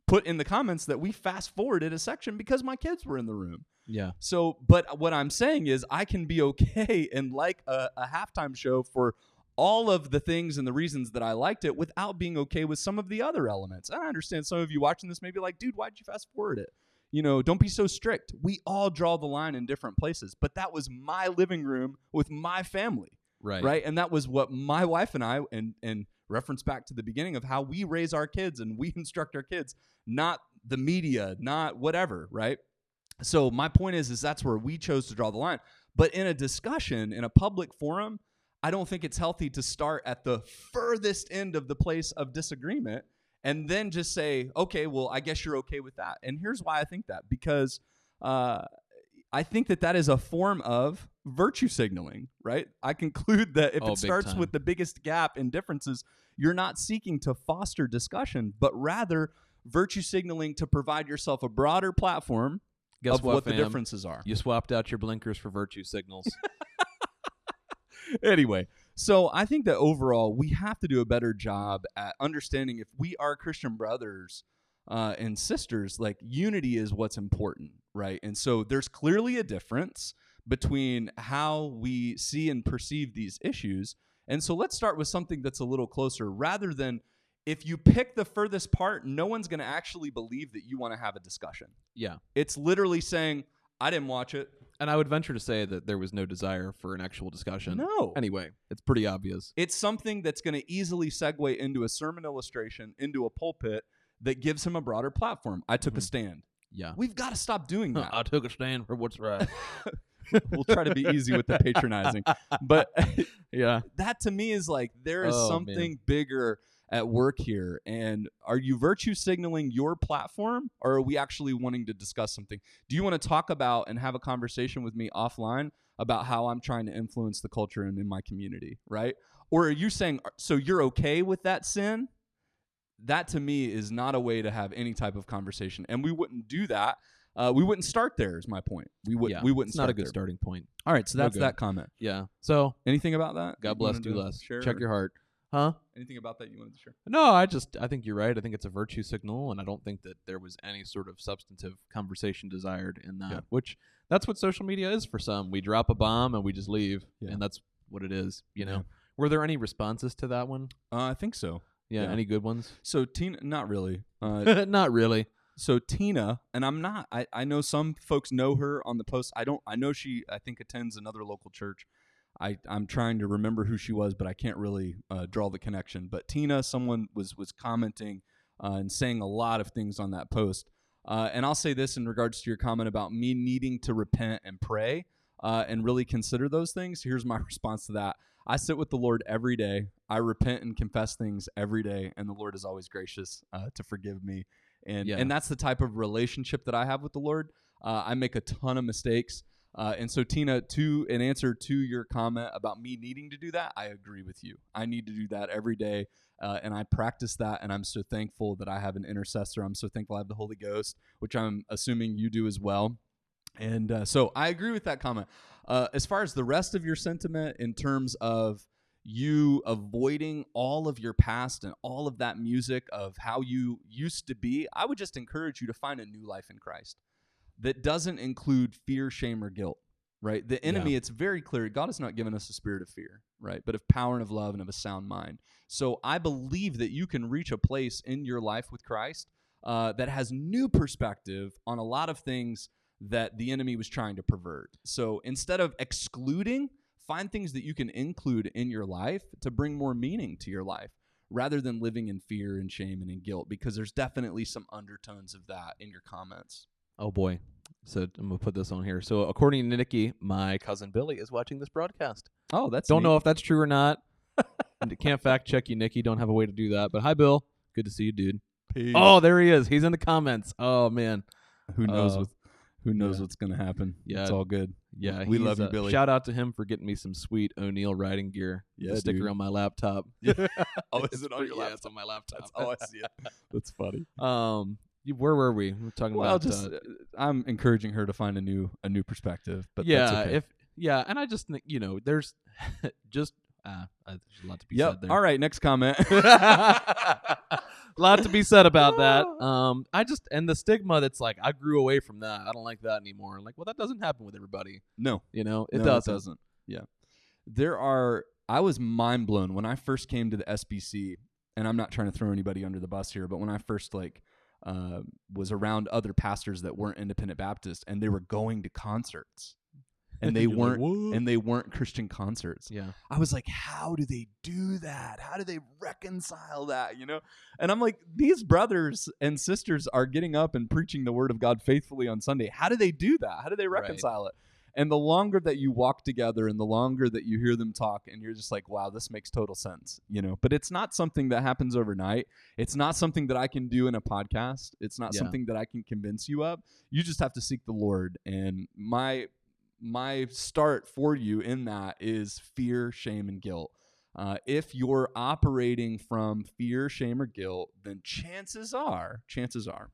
B: put in the comments that we fast forwarded a section because my kids were in the room.
A: Yeah.
B: So, but what I'm saying is, I can be okay and like a, a halftime show for all of the things and the reasons that I liked it without being okay with some of the other elements. And I understand some of you watching this may be like, dude, why'd you fast forward it? You know, don't be so strict. We all draw the line in different places, but that was my living room with my family,
A: Right.
B: right? And that was what my wife and I, and and reference back to the beginning of how we raise our kids and we instruct our kids, not the media, not whatever, right? So my point is, is that's where we chose to draw the line. But in a discussion, in a public forum, I don't think it's healthy to start at the furthest end of the place of disagreement and then just say, okay, well, I guess you're okay with that. And here's why I think that because uh, I think that that is a form of virtue signaling, right? I conclude that if
A: Oh,
B: it starts with the biggest gap in differences, you're not seeking to foster discussion, but rather virtue signaling to provide yourself a broader platform
A: Guess
B: of
A: what,
B: what the differences are.
A: You swapped out your blinkers for virtue signals.
B: anyway, so I think that overall we have to do a better job at understanding if we are Christian brothers uh, and sisters, like unity is what's important, right? And so there's clearly a difference between how we see and perceive these issues. And so let's start with something that's a little closer rather than if you pick the furthest part, no one's going to actually believe that you want to have a discussion.
A: yeah.
B: It's literally saying, I didn't watch it.
A: And I would venture to say that there was no desire for an actual discussion.
B: No.
A: Anyway, it's pretty obvious.
B: It's something that's going to easily segue into a sermon illustration, into a pulpit that gives him a broader platform. I took a
A: Mhm.
B: stand.
A: Yeah.
B: We've got to stop doing that.
A: I took a stand for what's right.
B: we'll try to be easy with the patronizing. But
A: yeah.
B: that to me is like there is
A: Oh,
B: something bigger at work here. And are you virtue signaling your platform or are we actually wanting to discuss something? Do you want to talk about and have a conversation with me offline about how I'm trying to influence the culture and in my community, right? Or are you saying, so you're okay with that sin? That to me is not a way to have any type of conversation. And we wouldn't do that. Uh, we wouldn't start there. Is my point. We would.
A: yeah.
B: We wouldn't.
A: It's not
B: start
A: a good
B: there.
A: starting point.
B: All right. So that's
A: good.
B: that comment.
A: Yeah. So
B: Anything about that?
A: God bless, do less.
B: share
A: Check your heart. Huh?
B: Anything about that you wanted to share?
A: No, I just I think you're right. I think it's a virtue signal, and I don't think that there was any sort of substantive conversation desired in that.
B: Yeah.
A: Which that's what social media is for some. We drop a bomb and we just leave,
B: Yeah.
A: and that's what it is. You know.
B: Yeah.
A: Were there any responses to that one?
B: Uh, I think so.
A: Yeah.
B: Yeah.
A: Any good ones?
B: So Tina, not really. Uh,
A: Not really.
B: so Tina, and I'm not. I, I know some folks know her on the post. I don't. I know she. I think attends another local church. I I'm trying to remember who she was, but I can't really uh, draw the connection. But Tina, someone was was commenting uh, and saying a lot of things on that post. Uh, and I'll say this in regards to your comment about me needing to repent and pray uh, and really consider those things. Here's my response to that. I sit with the Lord every day. I repent and confess things every day, and the Lord is always gracious uh, to forgive me and
A: Yeah.
B: and that's the type of relationship that I have with the Lord. Uh, I make a ton of mistakes, uh, and so Tina, to an answer to your comment about me needing to do that, I agree with you. I need to do that every day, uh, and I practice that, and I'm so thankful that I have an intercessor. I'm so thankful I have the Holy Ghost, which I'm assuming you do as well. And uh, so I agree with that comment. Uh, as far as the rest of your sentiment in terms of you avoiding all of your past and all of that music of how you used to be, I would just encourage you to find a new life in Christ that doesn't include fear, shame, or guilt. Right? The enemy, it's very clear. God has not given us a spirit of fear, right? But of power and of love and of a sound mind. So I believe that you can reach a place in your life with Christ uh, that has new perspective on a lot of things that the enemy was trying to pervert. So instead of excluding, find things that you can include in your life to bring more meaning to your life rather than living in fear and shame and in guilt because there's definitely some undertones of that in your comments.
A: Oh boy. So I'm gonna put this on here. So according to Nikki, my cousin Billy is watching this broadcast.
B: Oh, that's
A: Don't
B: neat.
A: know if that's true or not. And Can't fact check you, Nikki. Don't have a way to do that. But hi, Bill. Good to see you, dude.
B: Peace.
A: Oh, there he is. He's in the comments. Oh man.
B: who knows
A: uh,
B: what who knows
A: yeah.
B: what's going to happen.
A: Yeah.
B: it's all good.
A: Yeah,
B: we love you,
A: uh,
B: Billy.
A: Shout out to him for getting me some sweet O'Neill riding gear.
B: Yeah,
A: a sticker
B: dude.
A: on my laptop.
B: oh,
A: It's pretty- yeah, it's on my laptop.
B: That's all I see. It. That's funny.
A: um, you- where were we? We We're talking
B: Well,
A: about
B: just
A: uh,
B: uh, I'm encouraging her to find a new a new perspective. But
A: yeah,
B: okay.
A: if yeah, and I just think you know, there's just uh, uh, there's a lot to be
B: yep.
A: said there.
B: All right, next comment.
A: a lot to be said about that. Um, I just and the stigma that's like I grew away from that. I don't like that anymore. Like, well, that doesn't happen with everybody.
B: no,
A: You know, it
B: no,
A: doesn't.
B: It doesn't. Yeah, there are. I was mind blown when I first came to the SBC, and I'm not trying to throw anybody under the bus here, but when I first like uh, was around other pastors that weren't independent Baptists, and they were going to concerts, and they weren't,
A: "What?"
B: and they weren't Christian concerts.
A: yeah,
B: I was like, how do they do that? How do they reconcile that? You know? And I'm like, these brothers and sisters are getting up and preaching the word of God faithfully on Sunday. How do they do that? How do they
A: Right.
B: reconcile it? And the longer that you walk together and the longer that you hear them talk, and you're just like, wow, this makes total sense, you know? But it's not something that happens overnight. It's not something that I can do in a podcast. It's not
A: Yeah.
B: something that I can convince you of. You just have to seek the Lord. And my my start for you in that is fear, shame, and guilt. Uh, if you're operating from fear, shame, or guilt, then chances are, chances are,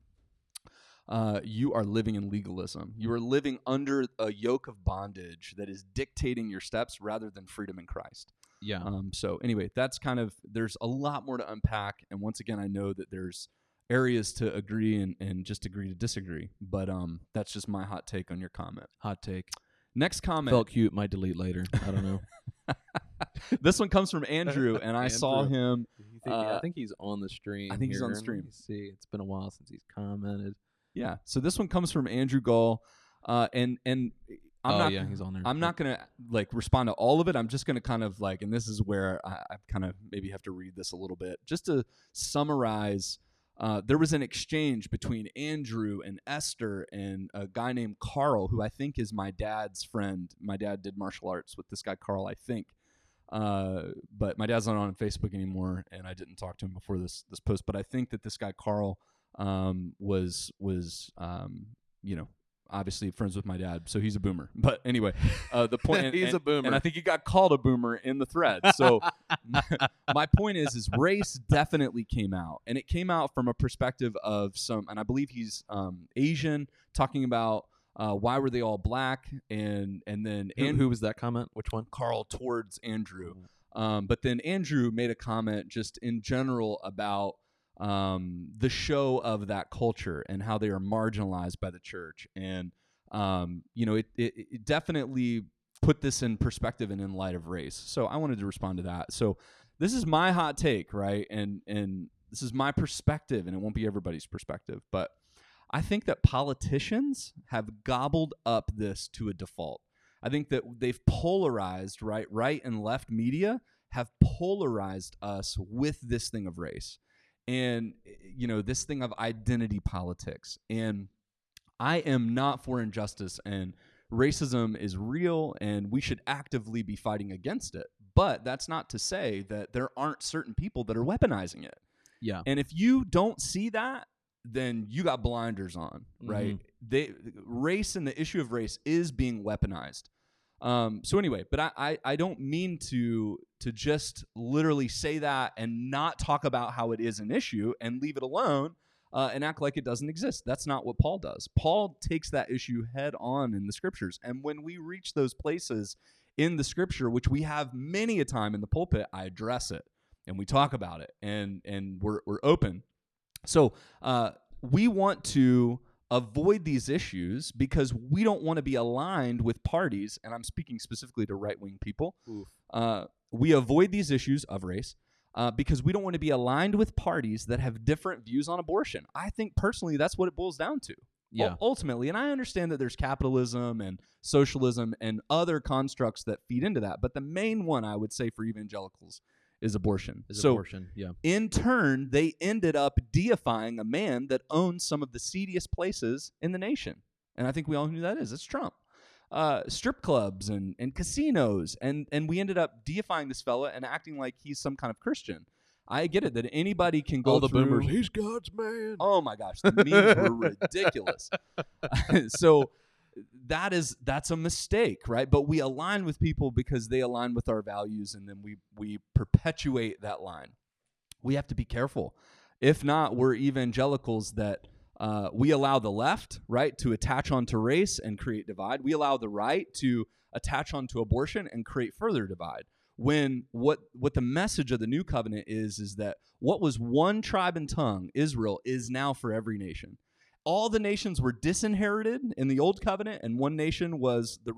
B: uh, you are living in legalism. You are living under a yoke of bondage that is dictating your steps rather than freedom in Christ.
A: yeah.
B: Um, so anyway, that's kind of there's a lot more to unpack, and once again, I know that there's areas to agree and, and just agree to disagree. But um, that's just my hot take on your comment.
A: Hot take.
B: Next comment.
A: Felt cute. Might delete later. I don't know.
B: this one comes from Andrew, and I saw him.
A: Think-
B: Uh,
A: I think he's on the stream.
B: I think he's on the stream.
A: Let me see, it's been a while since he's commented.
B: Yeah, so this one comes from Andrew Gull, uh, and and I'm
A: oh
B: not.
A: yeah, he's on there.
B: I'm not gonna like respond to all of it. I'm just gonna kind of like, and this is where I, I kind of maybe have to read this a little bit, just to summarize. Uh, there was an exchange between Andrew and Esther and a guy named Carl, who I think is my dad's friend. My dad did martial arts with this guy Carl, I think. Uh, but my dad's not on Facebook anymore, and I didn't talk to him before this this post. But I think that this guy Carl um, was was um, you know obviously friends with my dad, so he's a boomer. But anyway, uh, the point and-
A: He's
B: and-
A: a boomer.
B: and I think he got called a boomer in the thread. So my, my point is, is race definitely came out, and it came out from a perspective of some, and I believe he's um, Asian, talking about uh, why were they all black, and and then
A: Who,
B: and
A: who was that comment? Which one?
B: Carl towards Andrew. Um, but then Andrew made a comment just in general about um, the show of that culture and how they are marginalized by the church. And, um, you know, it, it, it definitely put this in perspective and in light of race. So I wanted to respond to that. So this is my hot take, right? And, and this is my perspective, and it won't be everybody's perspective. But I think that politicians have gobbled up this to a default. I think that they've polarized right, right and left media have polarized us with this thing of race, and you know this thing of identity politics. And I am not for injustice, and racism is real, and we should actively be fighting against it. But that's not to say that there aren't certain people that are weaponizing it.
A: Yeah.
B: And if you don't see that, then you got blinders on, right? Mm-hmm. They race and the issue of race is being weaponized. Um, so anyway, but I, I I don't mean to to just literally say that and not talk about how it is an issue and leave it alone uh, and act like it doesn't exist. That's not what Paul does. Paul takes that issue head on in the scriptures, and when we reach those places in the scripture, which we have many a time in the pulpit, I address it and we talk about it and and we're we're open. So uh, we want to avoid these issues because we don't want to be aligned with parties, and I'm speaking specifically to right wing people. Uh, we avoid these issues of race. Uh, because we don't want to be aligned with parties that have different views on abortion. I think personally that's what it boils down to.
A: Yeah.
B: Ul- ultimately, and I understand that there's capitalism and socialism and other constructs that feed into that, but the main one I would say for evangelicals is abortion.
A: Is
B: so
A: abortion. Yeah.
B: in turn, they ended up deifying a man that owns some of the seediest places in the nation. And I think we all who that is. It's Trump. Uh, strip clubs and, and casinos. And, and we ended up deifying this fella and acting like he's some kind of Christian. I get it that anybody can go
A: All the
B: through,
A: boomers. He's God's man.
B: Oh my gosh, the memes were ridiculous. so that is that's a mistake, right? But we align with people because they align with our values and then we we perpetuate that line. We have to be careful. If not, we're evangelicals that uh, we allow the left, right, to attach onto race and create divide. We allow the right to attach onto abortion and create further divide. When what what the message of the new covenant is is that what was one tribe and tongue, Israel, is now for every nation. All the nations were disinherited in the old covenant, and one nation was the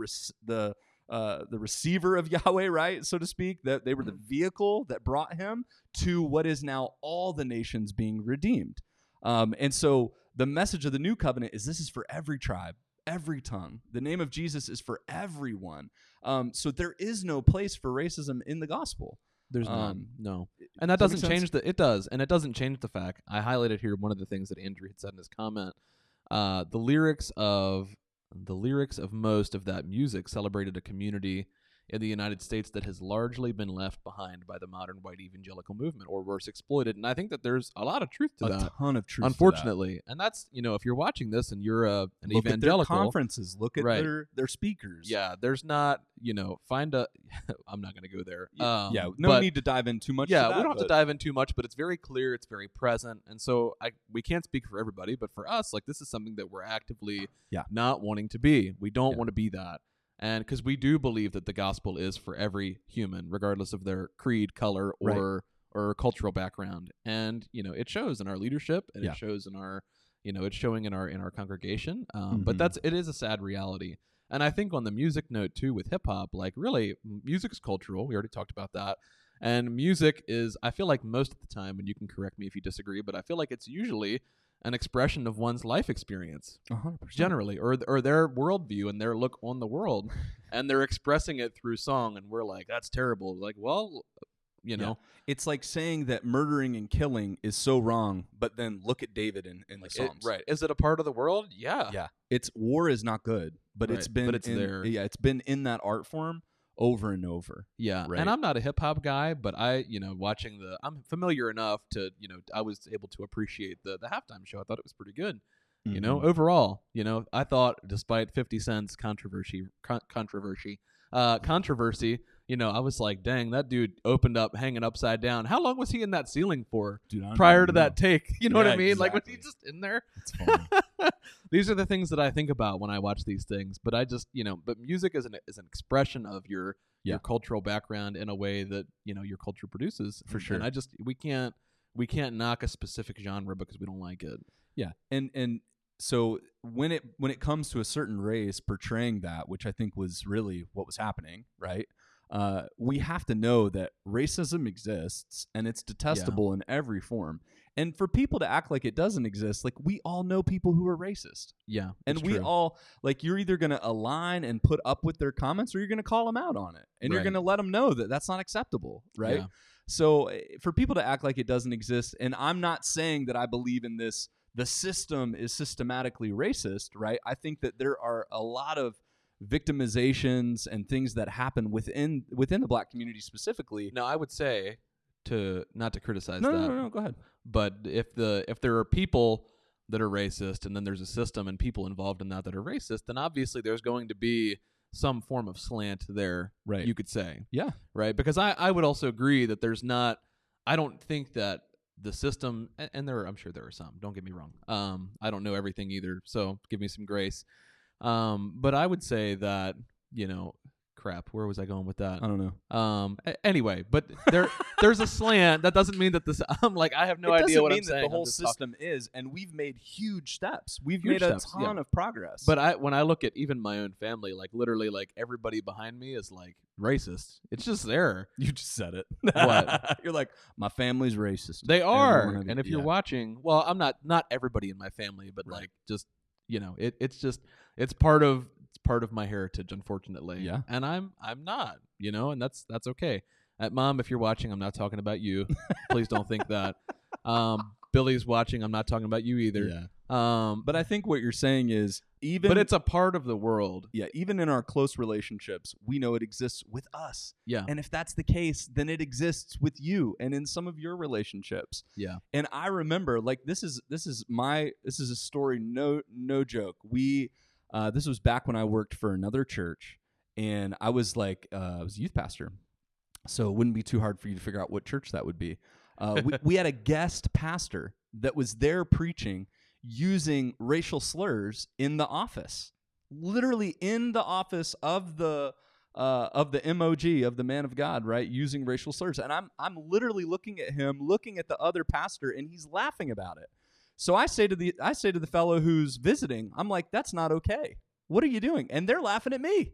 B: the uh, the receiver of Yahweh, right, so to speak. That they were the vehicle that brought him to what is now all the nations being redeemed. Um, and so the message of the new covenant is this is for every tribe, every tongue. The name of Jesus is for everyone. Um, so there is no place for racism in the gospel.
A: There's
B: Um,
A: none. No. And that
B: does
A: doesn't change the it does. And it doesn't change the fact. I highlighted here one of the things that Andrew had said in his comment. Uh, the lyrics of the lyrics of most of that music celebrated a community in the United States that has largely been left behind by the modern white evangelical movement or worse exploited. And I think that there's a lot of truth to
B: a
A: that.
B: A ton of truth. to that.
A: Unfortunately. And that's you know, if you're watching this and you're a, an
B: look at their
A: evangelical
B: conferences. Look at
A: Right.
B: their their speakers.
A: yeah, there's not, you know, find a I'm not gonna go there. Um,
B: yeah. No
A: but-
B: need to dive in too much.
A: yeah,
B: to
A: we don't have to dive in too much, but it's very clear, it's very present, and so I we can't speak for everybody, but for us, like this is something that we're actively
B: Yeah.
A: not wanting to be. We don't
B: Yeah.
A: want to be that, and because we do believe that the gospel is for every human, regardless of their creed, color,
B: Right.
A: or or cultural background, and you know it shows in our leadership, and
B: Yeah.
A: it shows in our you know it's showing in our in our congregation, um, but
B: Mhm.
A: that's it is a sad reality. And I think on the music note too, with hip hop, like really, music's cultural. We already talked about that. And music is, I feel like most of the time, and you can correct me if you disagree, but I feel like it's usually an expression of one's life experience,
B: hundred percent.
A: generally, or or their worldview and their look on the world, and they're expressing it through song. And we're like, that's terrible. Like, well, you
B: Yeah.
A: know,
B: It's like saying that murdering and killing is so wrong, but then look at David in, in the
A: like, it-
B: Psalms.
A: right? Is it a part of the world? Yeah,
B: Yeah. It's war is not good, but it's
A: Right,
B: been
A: but it's
B: in,
A: there.
B: Yeah, it's been in that art form over and over.
A: Yeah,
B: Right.
A: and I'm not a hip hop guy, but I, you know, watching the, I'm familiar enough to, you know, I was able to appreciate the the halftime show. I thought it was pretty good. You know,
B: Mhm.
A: overall, you know, I thought despite 50 Cent's controversy, con- controversy, uh, controversy, you know, I was like, dang, that dude opened up hanging upside down. How long was he in that ceiling for
B: Dude,
A: prior to
B: know.
A: that take? You know what I
B: Yeah,
A: mean? Like, was he just in there? These are the things that I think about when I watch these things. But I just, you know, but music is an is an expression of your
B: Yeah.
A: your cultural background in a way that you know your culture produces.
B: For
A: And-
B: sure.
A: And I just we can't we can't knock a specific genre because we don't like it.
B: Yeah, and and so when it when it comes to a certain race portraying that, which I think was really what was happening, right? Uh, we have to know that racism exists and it's detestable in every form. And for people to act like it doesn't exist, like we all know people who are racist.
A: Yeah,
B: And we
A: true.
B: all like you're either going to align and put up with their comments or you're going to call them out on it. And you're going to let them know that that's not acceptable, right?
A: Yeah.
B: So eh, for people to act like it doesn't exist and I'm not saying that I believe in this the system is systematically racist, right? I think that there are a lot of victimizations and things that happen within within the black community specifically.
A: Now, I would say to not to criticize
B: No,
A: that,
B: no, no, no, go ahead.
A: but if the if there are people that are racist and then there's a system and people involved in that that are racist, then obviously there's going to be some form of slant there.
B: Right.
A: You could say.
B: Yeah.
A: right? Because I, I would also agree that there's not, I don't think that the system, and, and there, are, I'm sure there are some. Don't get me wrong. Um, I don't know everything either, so give me some grace. Um, but I would say that you know, crap. Where was I going with that?
B: I don't know.
A: Um, a- anyway, but there, there's a slant. That doesn't mean that this. I'm like, I have no
B: it
A: idea
B: doesn't
A: what
B: mean
A: I'm
B: that
A: saying.
B: the
A: I'm
B: whole
A: just talking-
B: system is, and we've made huge steps. We've
A: Huge
B: made a
A: steps, yeah.
B: ton of progress.
A: But I, when I look at even my own family, like literally, like everybody behind me is like racist. It's just there.
B: you just said it.
A: What?
B: You're like, my family's racist.
A: They
B: Every
A: are,
B: one of you-
A: and if you're
B: yeah.
A: watching, well, I'm not not everybody in my family, but
B: Right.
A: like just you know, it it's just it's part of it's part of my heritage, unfortunately.
B: Yeah.
A: and I'm I'm not, you know, and that's that's okay. At mom, if you're watching, I'm not talking about you. Please don't think that. Um, Billy's watching. I'm not talking about you either.
B: Yeah.
A: Um, but
B: I think what you're saying is even
A: but it's a part of the world.
B: yeah, even in our close relationships, we know it exists with us.
A: Yeah.
B: And if that's the case, then it exists with you and in some of your relationships.
A: Yeah.
B: And I remember like this is this is my this is a story no no joke. We uh this was back when I worked for another church and I was like uh I was a youth pastor. So it wouldn't be too hard for you to figure out what church that would be. Uh, we, we had a guest pastor that was there preaching using racial slurs in the office, literally in the office of the uh, of the MOG of the man of God, right? Using racial slurs, and I'm I'm literally looking at him, looking at the other pastor, and he's laughing about it. So I say to the I say to the fellow who's visiting, I'm like, that's not okay. What are you doing? And they're laughing at me.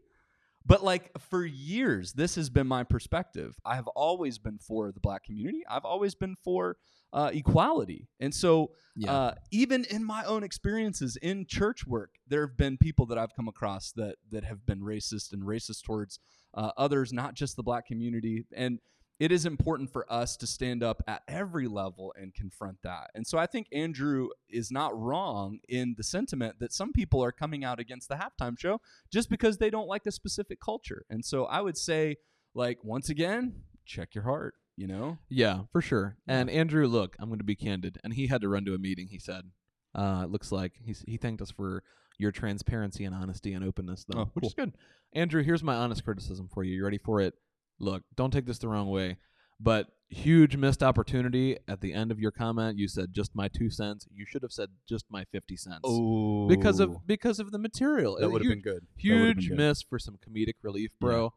B: But like for years, this has been my perspective. I have always been for the black community. I've always been for uh, equality. And so,
A: Yeah.
B: uh, even in my own experiences in church work, there have been people that I've come across that that have been racist and racist towards uh, others, not just the black community. And it is important for us to stand up at every level and confront that. And so I think Andrew is not wrong in the sentiment that some people are coming out against the halftime show just because they don't like a specific culture. And so I would say, like, once again, check your heart, you know?
A: Yeah, for sure. And Andrew, look, I'm going to be candid, and he had to run to a meeting. He said, uh, "It looks like he's, he thanked us for your transparency and honesty and openness, though,
B: Oh,
A: which is good." Andrew, here's my honest criticism for you. You ready for it? Look, don't take this the wrong way, but huge missed opportunity at the end of your comment. You said just my two cents. You should have said just my fifty cents.
B: Oh.
A: because of because of the material.
B: that would have been good. Would've been
A: huge
B: good.
A: miss for some comedic relief, bro.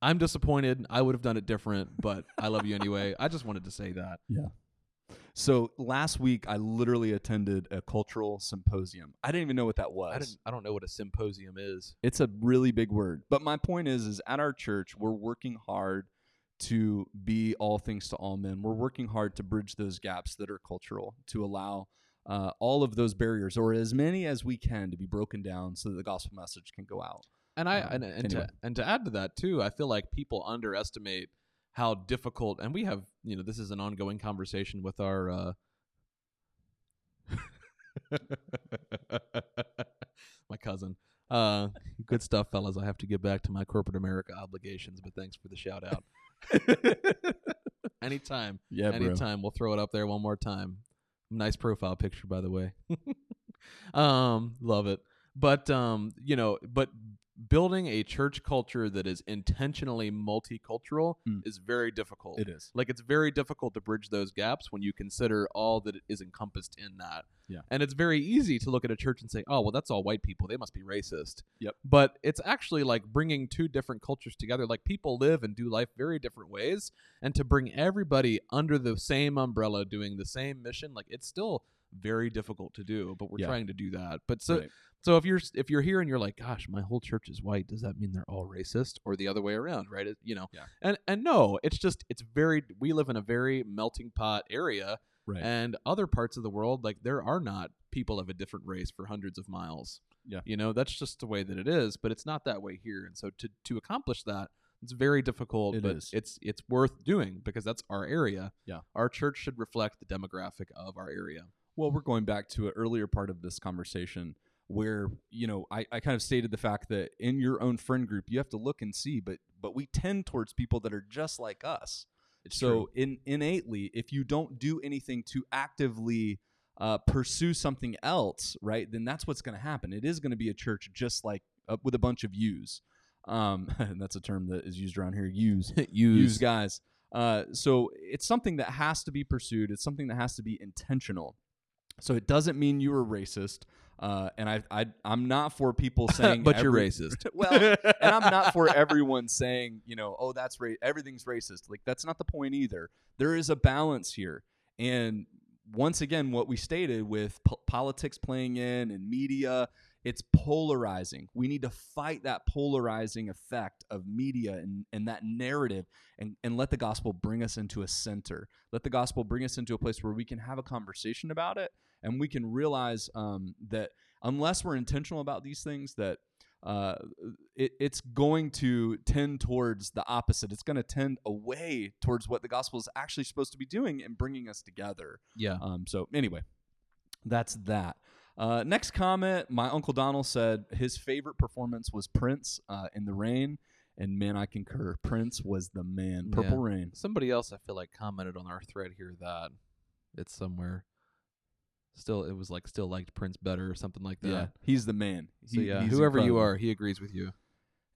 A: I'm disappointed. I would have done it different, but I love you anyway. I just wanted to say that. Yeah.
B: So last week, I literally attended a cultural symposium. I didn't even know what that was.
A: I didn't. I don't know what a symposium is.
B: It's a really big word. But my point is, is at our church, we're working hard to be all things to all men. We're working hard to bridge those gaps that are cultural, to allow uh, all of those barriers, or as many as we can, to be broken down so that the gospel message can go out.
A: And I
B: Um,
A: and, and
B: anyway.
A: to and to add to that too, I feel like people underestimate how difficult. And we have, you know, this is an ongoing conversation with our. Uh, my cousin. Uh, good stuff, fellas. I have to get back to my corporate America obligations, but thanks for the shout out. Anytime.
B: Yeah,
A: Anytime. We'll throw it up there one more time. Nice profile picture, by the way. um, love it. But um, you know, but building a church culture that is intentionally multicultural
B: Mm.
A: is very difficult.
B: It is.
A: Like it's very difficult to bridge those gaps when you consider all that is encompassed in that.
B: Yeah.
A: And it's very easy to look at a church and say, "Oh, well, that's all white people. They must be racist."
B: Yep.
A: But it's actually like bringing two different cultures together. Like people live and do life very different ways, and to bring everybody under the same umbrella doing the same mission, like it's still very difficult to do, but we're
B: Yeah.
A: trying to do that. But so
B: Right.
A: so if you're if you're here and you're like, gosh, my whole church is white, does that mean they're all racist or the other way around, right? It- you know.
B: Yeah.
A: And and no, it's just it's very we live in a very melting pot area
B: right.
A: and other parts of the world like there are not people of a different race for hundreds of miles.
B: Yeah.
A: You know, that's just the way that it is, but it's not that way here. And so to to accomplish that, it's very difficult,
B: It
A: but
B: is.
A: it's it's worth doing because that's our area.
B: Yeah.
A: Our church should reflect the demographic of our area.
B: Well, we're going back to an earlier part of this conversation where, you know, I, I kind of stated the fact that in your own friend group you have to look and see, but but we tend towards people that are just like us. so in innately, if you don't do anything to actively uh, pursue something else, right, then that's what's going to happen. It is going to be a church just like uh, with a bunch of yous. Um, and that's a term that is used around here. Use
A: use,
B: use guys. Uh, so it's something that has to be pursued. It's something that has to be intentional. So it doesn't mean you are racist. Uh, and I, I, I'm not for people saying,
A: but you're racist.
B: well, and I'm not for everyone saying, you know, oh, that's ra- everything's racist. Like that's not the point either. There is a balance here, and once again, what we stated with po- politics playing in and media, it's polarizing. We need to fight that polarizing effect of media and, and that narrative, and and let the gospel bring us into a center. Let the gospel bring us into a place where we can have a conversation about it, and we can realize um, that unless we're intentional about these things, that uh, it, it's going to tend towards the opposite. It's going to tend away towards what the gospel is actually supposed to be doing and bringing us together.
A: yeah.
B: Um, so anyway, that's that. Uh, next comment, my uncle Donald said his favorite performance was Prince uh, in the Rain, and man, I concur. Prince was the man. Purple
A: Yeah.
B: Rain.
A: Somebody else I feel like commented on our thread here that it's somewhere. Still, it was like still liked Prince better or something like that.
B: Yeah, he's the man.
A: So
B: He-
A: yeah,
B: he's
A: whoever you
B: incredible.
A: are, he agrees with you.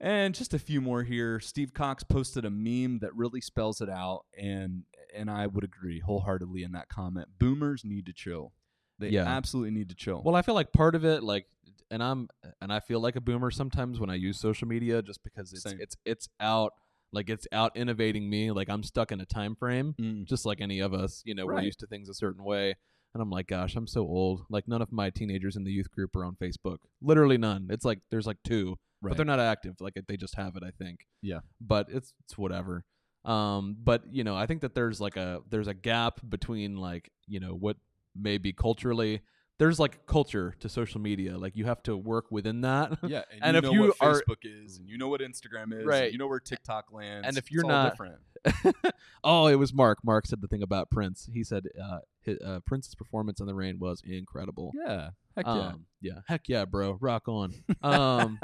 B: And just a few more here. Steve Cox posted a meme that really spells it out, and and I would agree wholeheartedly in that comment. Boomers need to chill. They
A: Yeah.
B: absolutely need to chill.
A: Well, I feel like part of it, like, and I'm and I feel like a boomer sometimes when I use social media, just because it's
B: Same.
A: it's it's out, like it's out innovating me. Like I'm stuck in a time frame,
B: Mm.
A: just like any of us. You know, we're
B: Right.
A: used to things a certain way. And I'm like, gosh, I'm so old. Like none of my teenagers in the youth group are on Facebook. Literally none. It's like there's like two,
B: right.
A: but they're not active. Like they just have it, I think.
B: Yeah.
A: But it's it's whatever. Um, but you know, I think that there's like a there's a gap between like you know what may be culturally. There's like culture to social media. Like you have to work within that.
B: yeah, and,
A: and
B: you
A: if
B: know
A: you
B: what
A: are-
B: Facebook is, and you know what Instagram is,
A: Right.
B: you know where TikTok lands,
A: And if you're not-
B: different,
A: oh, it was Mark. Mark said the thing about Prince. He said uh, hi uh, Prince's performance in the rain was incredible.
B: yeah, heck yeah,
A: Um, yeah. Heck yeah, bro. Rock on. Um,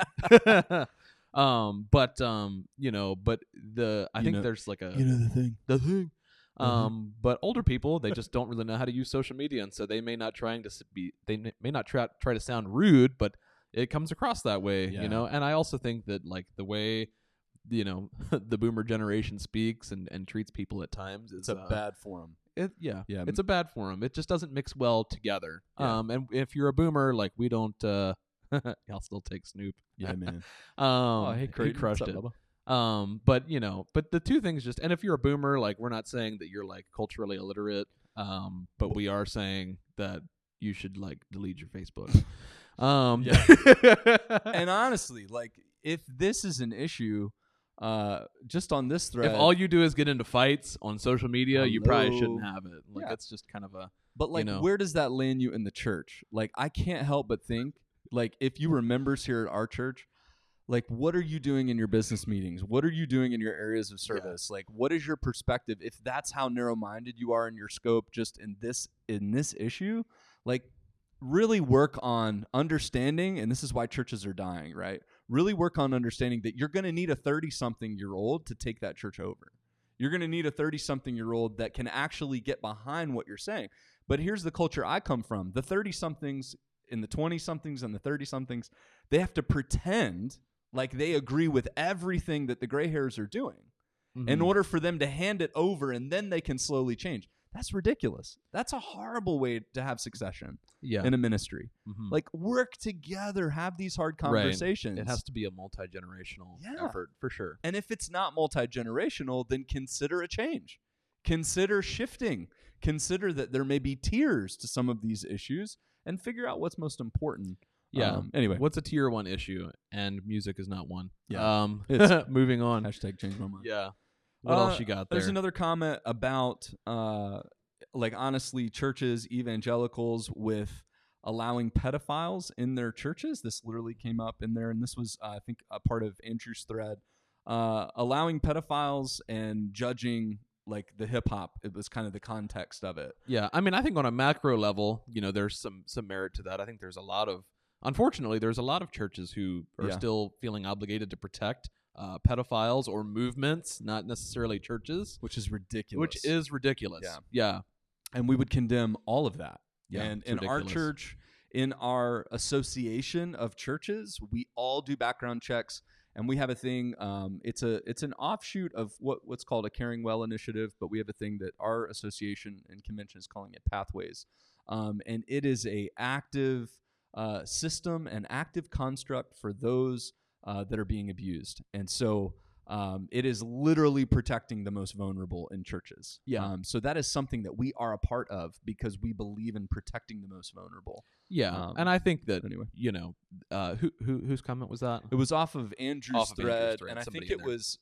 A: um, but um, you know, but the I
B: You
A: think
B: know-
A: there's like a you
B: know the thing.
A: the thing.
B: Mhm.
A: Um, but older people they just don't really know how to use social media, and so they may not trying to be they may not try try to sound rude, but it comes across that way,
B: Yeah.
A: you know. And I also think that like the way you know the boomer generation speaks and and treats people at times is
B: It's a
A: uh,
B: bad forum.
A: it, yeah,
B: Yeah.
A: it's a bad forum. It just doesn't mix well together.
B: Yeah.
A: Um, and if you're a boomer, like we don't, uh, I'll still take Snoop.
B: Yeah, man.
A: Um,
B: oh, hey,
A: he crushed
B: up,
A: it. Um, but you know, but the two things just, and if you're a boomer, like we're not saying that you're like culturally illiterate. Um, but we are saying that you should like delete your Facebook. Um,
B: and honestly, like if this is an issue, uh, just on this thread,
A: if all you do is get into fights on social media, you probably shouldn't have it. Like
B: Yeah.
A: it's just kind of a
B: But like,
A: know.
B: where does that land you in the church? Like, I can't help but think, like, if you were members here at our church, like, what are you doing in your business meetings? What are you doing in your areas of service? Like, what is your perspective? If that's how narrow-minded you are in your scope, just in this in this issue, like, really work on understanding. And this is why churches are dying, right? Really work on understanding that you're going to need a thirty-something-year-old to take that church over. You're going to need a 30 something year old that can actually get behind what you're saying. But here's the culture I come from the 30 somethings, in the 20 somethings, and the 30 somethings, they have to pretend like they agree with everything that the gray hairs are doing in
A: Mhm.
B: order for them to hand it over and then they can slowly change. That's ridiculous. That's a horrible way to have succession
A: yeah.
B: in a ministry.
A: Mhm.
B: Like, work together, have these hard
A: Right.
B: conversations.
A: It has to be a multi generational
B: Yeah.
A: effort for sure.
B: And if it's not multi generational, then consider a change. Consider shifting. consider that there may be tiers to some of these issues and figure out what's most important.
A: Yeah.
B: Um, anyway,
A: What's a tier one issue? And music is not one.
B: Yeah.
A: Um,
B: It's-
A: moving on.
B: hashtag change my mind.
A: Yeah. What
B: Uh,
A: else you got there?
B: There's another comment about, uh, like, honestly, churches, evangelicals, with allowing pedophiles in their churches. This literally came up in there, and this was, uh, I think, a part of Andrew's thread. Uh, allowing pedophiles and judging like the hip hop. It was kind of the context of it.
A: Yeah, I mean, I think on a macro level, you know, there's some some merit to that. I think there's a lot of, unfortunately, there's a lot of churches who are
B: Yeah.
A: still feeling obligated to protect uh, pedophiles or movements, not necessarily churches,
B: Which is ridiculous.
A: which is ridiculous.
B: Yeah.
A: yeah,
B: and we would condemn all of that.
A: Yeah,
B: and in our church, in our association of churches, we all do background checks, and we have a thing. Um, it's a it's an offshoot of what what's called a Caring Well initiative, but we have a thing that our association and convention is calling it Pathways, um, and it is a active uh, system and active construct for those uh, that are being abused, and so. Um, it is literally protecting the most vulnerable in churches.
A: Yeah.
B: Um, so that is something that we are a part of because we believe in protecting the most vulnerable.
A: yeah.
B: Um,
A: and I think that
B: Anyway,
A: you know, uh, who who whose comment was that?
B: it was off of Andrew's
A: Off of Andrew's
B: thread,
A: thread,
B: and I think it
A: there.
B: was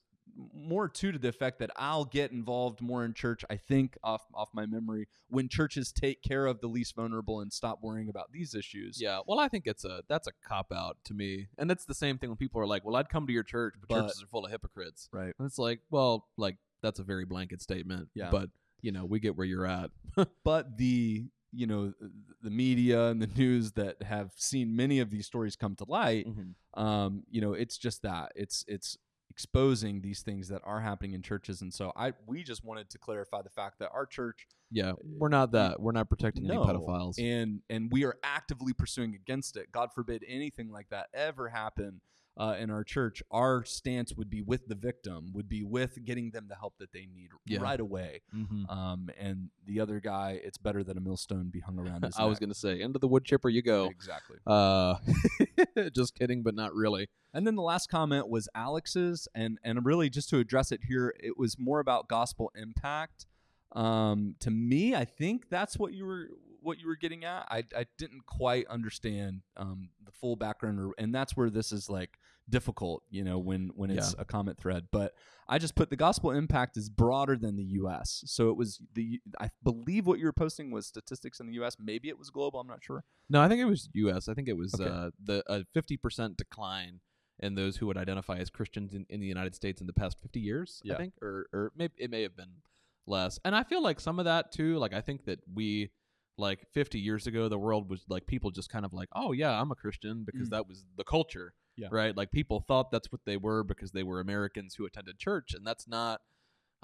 B: more too to the effect that I'll get involved more in church. I think off off my memory when churches take care of the least vulnerable and stop worrying about these issues.
A: Yeah, well, I think it's a that's a cop out to me, and it's the same thing when people are like, "Well, I'd come to your church, but,
B: But-
A: churches are full of hypocrites."
B: Right.
A: And it's like, well, like that's a very blanket statement.
B: Yeah.
A: But you know, we get where you're at.
B: But the you know the media and the news that have seen many of these stories come to light um, you know, it's just that it's it's exposing these things that are happening in churches, and so I we just wanted to clarify the fact that our church
A: Yeah, uh, we're not that. We're not protecting any pedophiles.
B: and and we are actively pursuing against it. God forbid anything like that ever happen. Uh, in our church, our stance would be with the victim, would be with getting them the help that they need
A: Yeah.
B: right away.
A: Mhm.
B: Um, and the other guy, it's better that a millstone be hung around his
A: I was gonna say, into the wood chipper you go.
B: exactly.
A: Uh, just kidding, but not really.
B: And then the last comment was Alex's, and and really just to address it here, it was more about gospel impact. Um, to me, I think that's what you were what you were getting at. I I didn't quite understand um, the full background, or, and that's where this is like difficult, you know, when when it's a comment thread. But I just put the gospel impact is broader than the U.S. So it was the I believe what you were posting was statistics in the U.S. Maybe it was global. I'm not sure.
A: No, I think it was U.S. I think it was
B: Okay.
A: uh, the a fifty percent decline in those who would identify as Christians in, in the United States in the past fifty years.
B: Yeah.
A: I think, or or maybe it may have been less. And I feel like some of that too. Like I think that we like 50 years ago the world was like people just kind of like oh yeah i'm a christian because
B: Mm.
A: that was the culture
B: Yeah.
A: right like people thought that's what they were because they were americans who attended church and that's not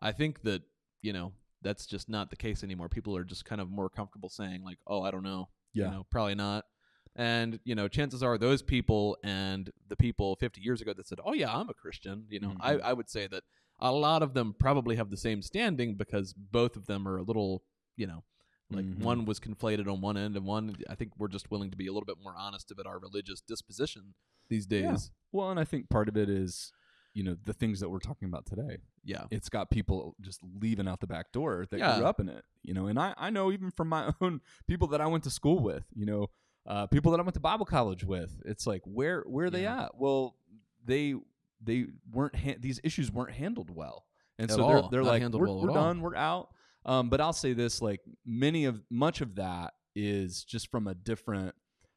A: i think that you know that's just not the case anymore people are just kind of more comfortable saying like oh i don't know
B: Yeah.
A: you know probably not and you know chances are those people and the people 50 years ago that said oh yeah i'm a christian you know I,
B: Mhm.
A: I would say that a lot of them probably have the same standing because both of them are a little you know like
B: Mhm.
A: one was conflated on one end and one i think we're just willing to be a little bit more honest about our religious disposition these
B: Yeah.
A: days
B: Well, and I think part of it is, you know, the things that we're talking about today.
A: yeah
B: It's got people just leaving out the back door that
A: Yeah.
B: grew up in it, you know. And I, I know even from my own people that I went to school with, you know, uh, people that I went to Bible college with. It's like where where are they
A: Yeah.
B: at? Well, they they weren't ha- these issues weren't handled well, and
A: At
B: so
A: all.
B: they're they're
A: Not
B: like we're,
A: well
B: we're
A: all.
B: done, we're out. Um, but I'll say this: like many of much of that is just from a different.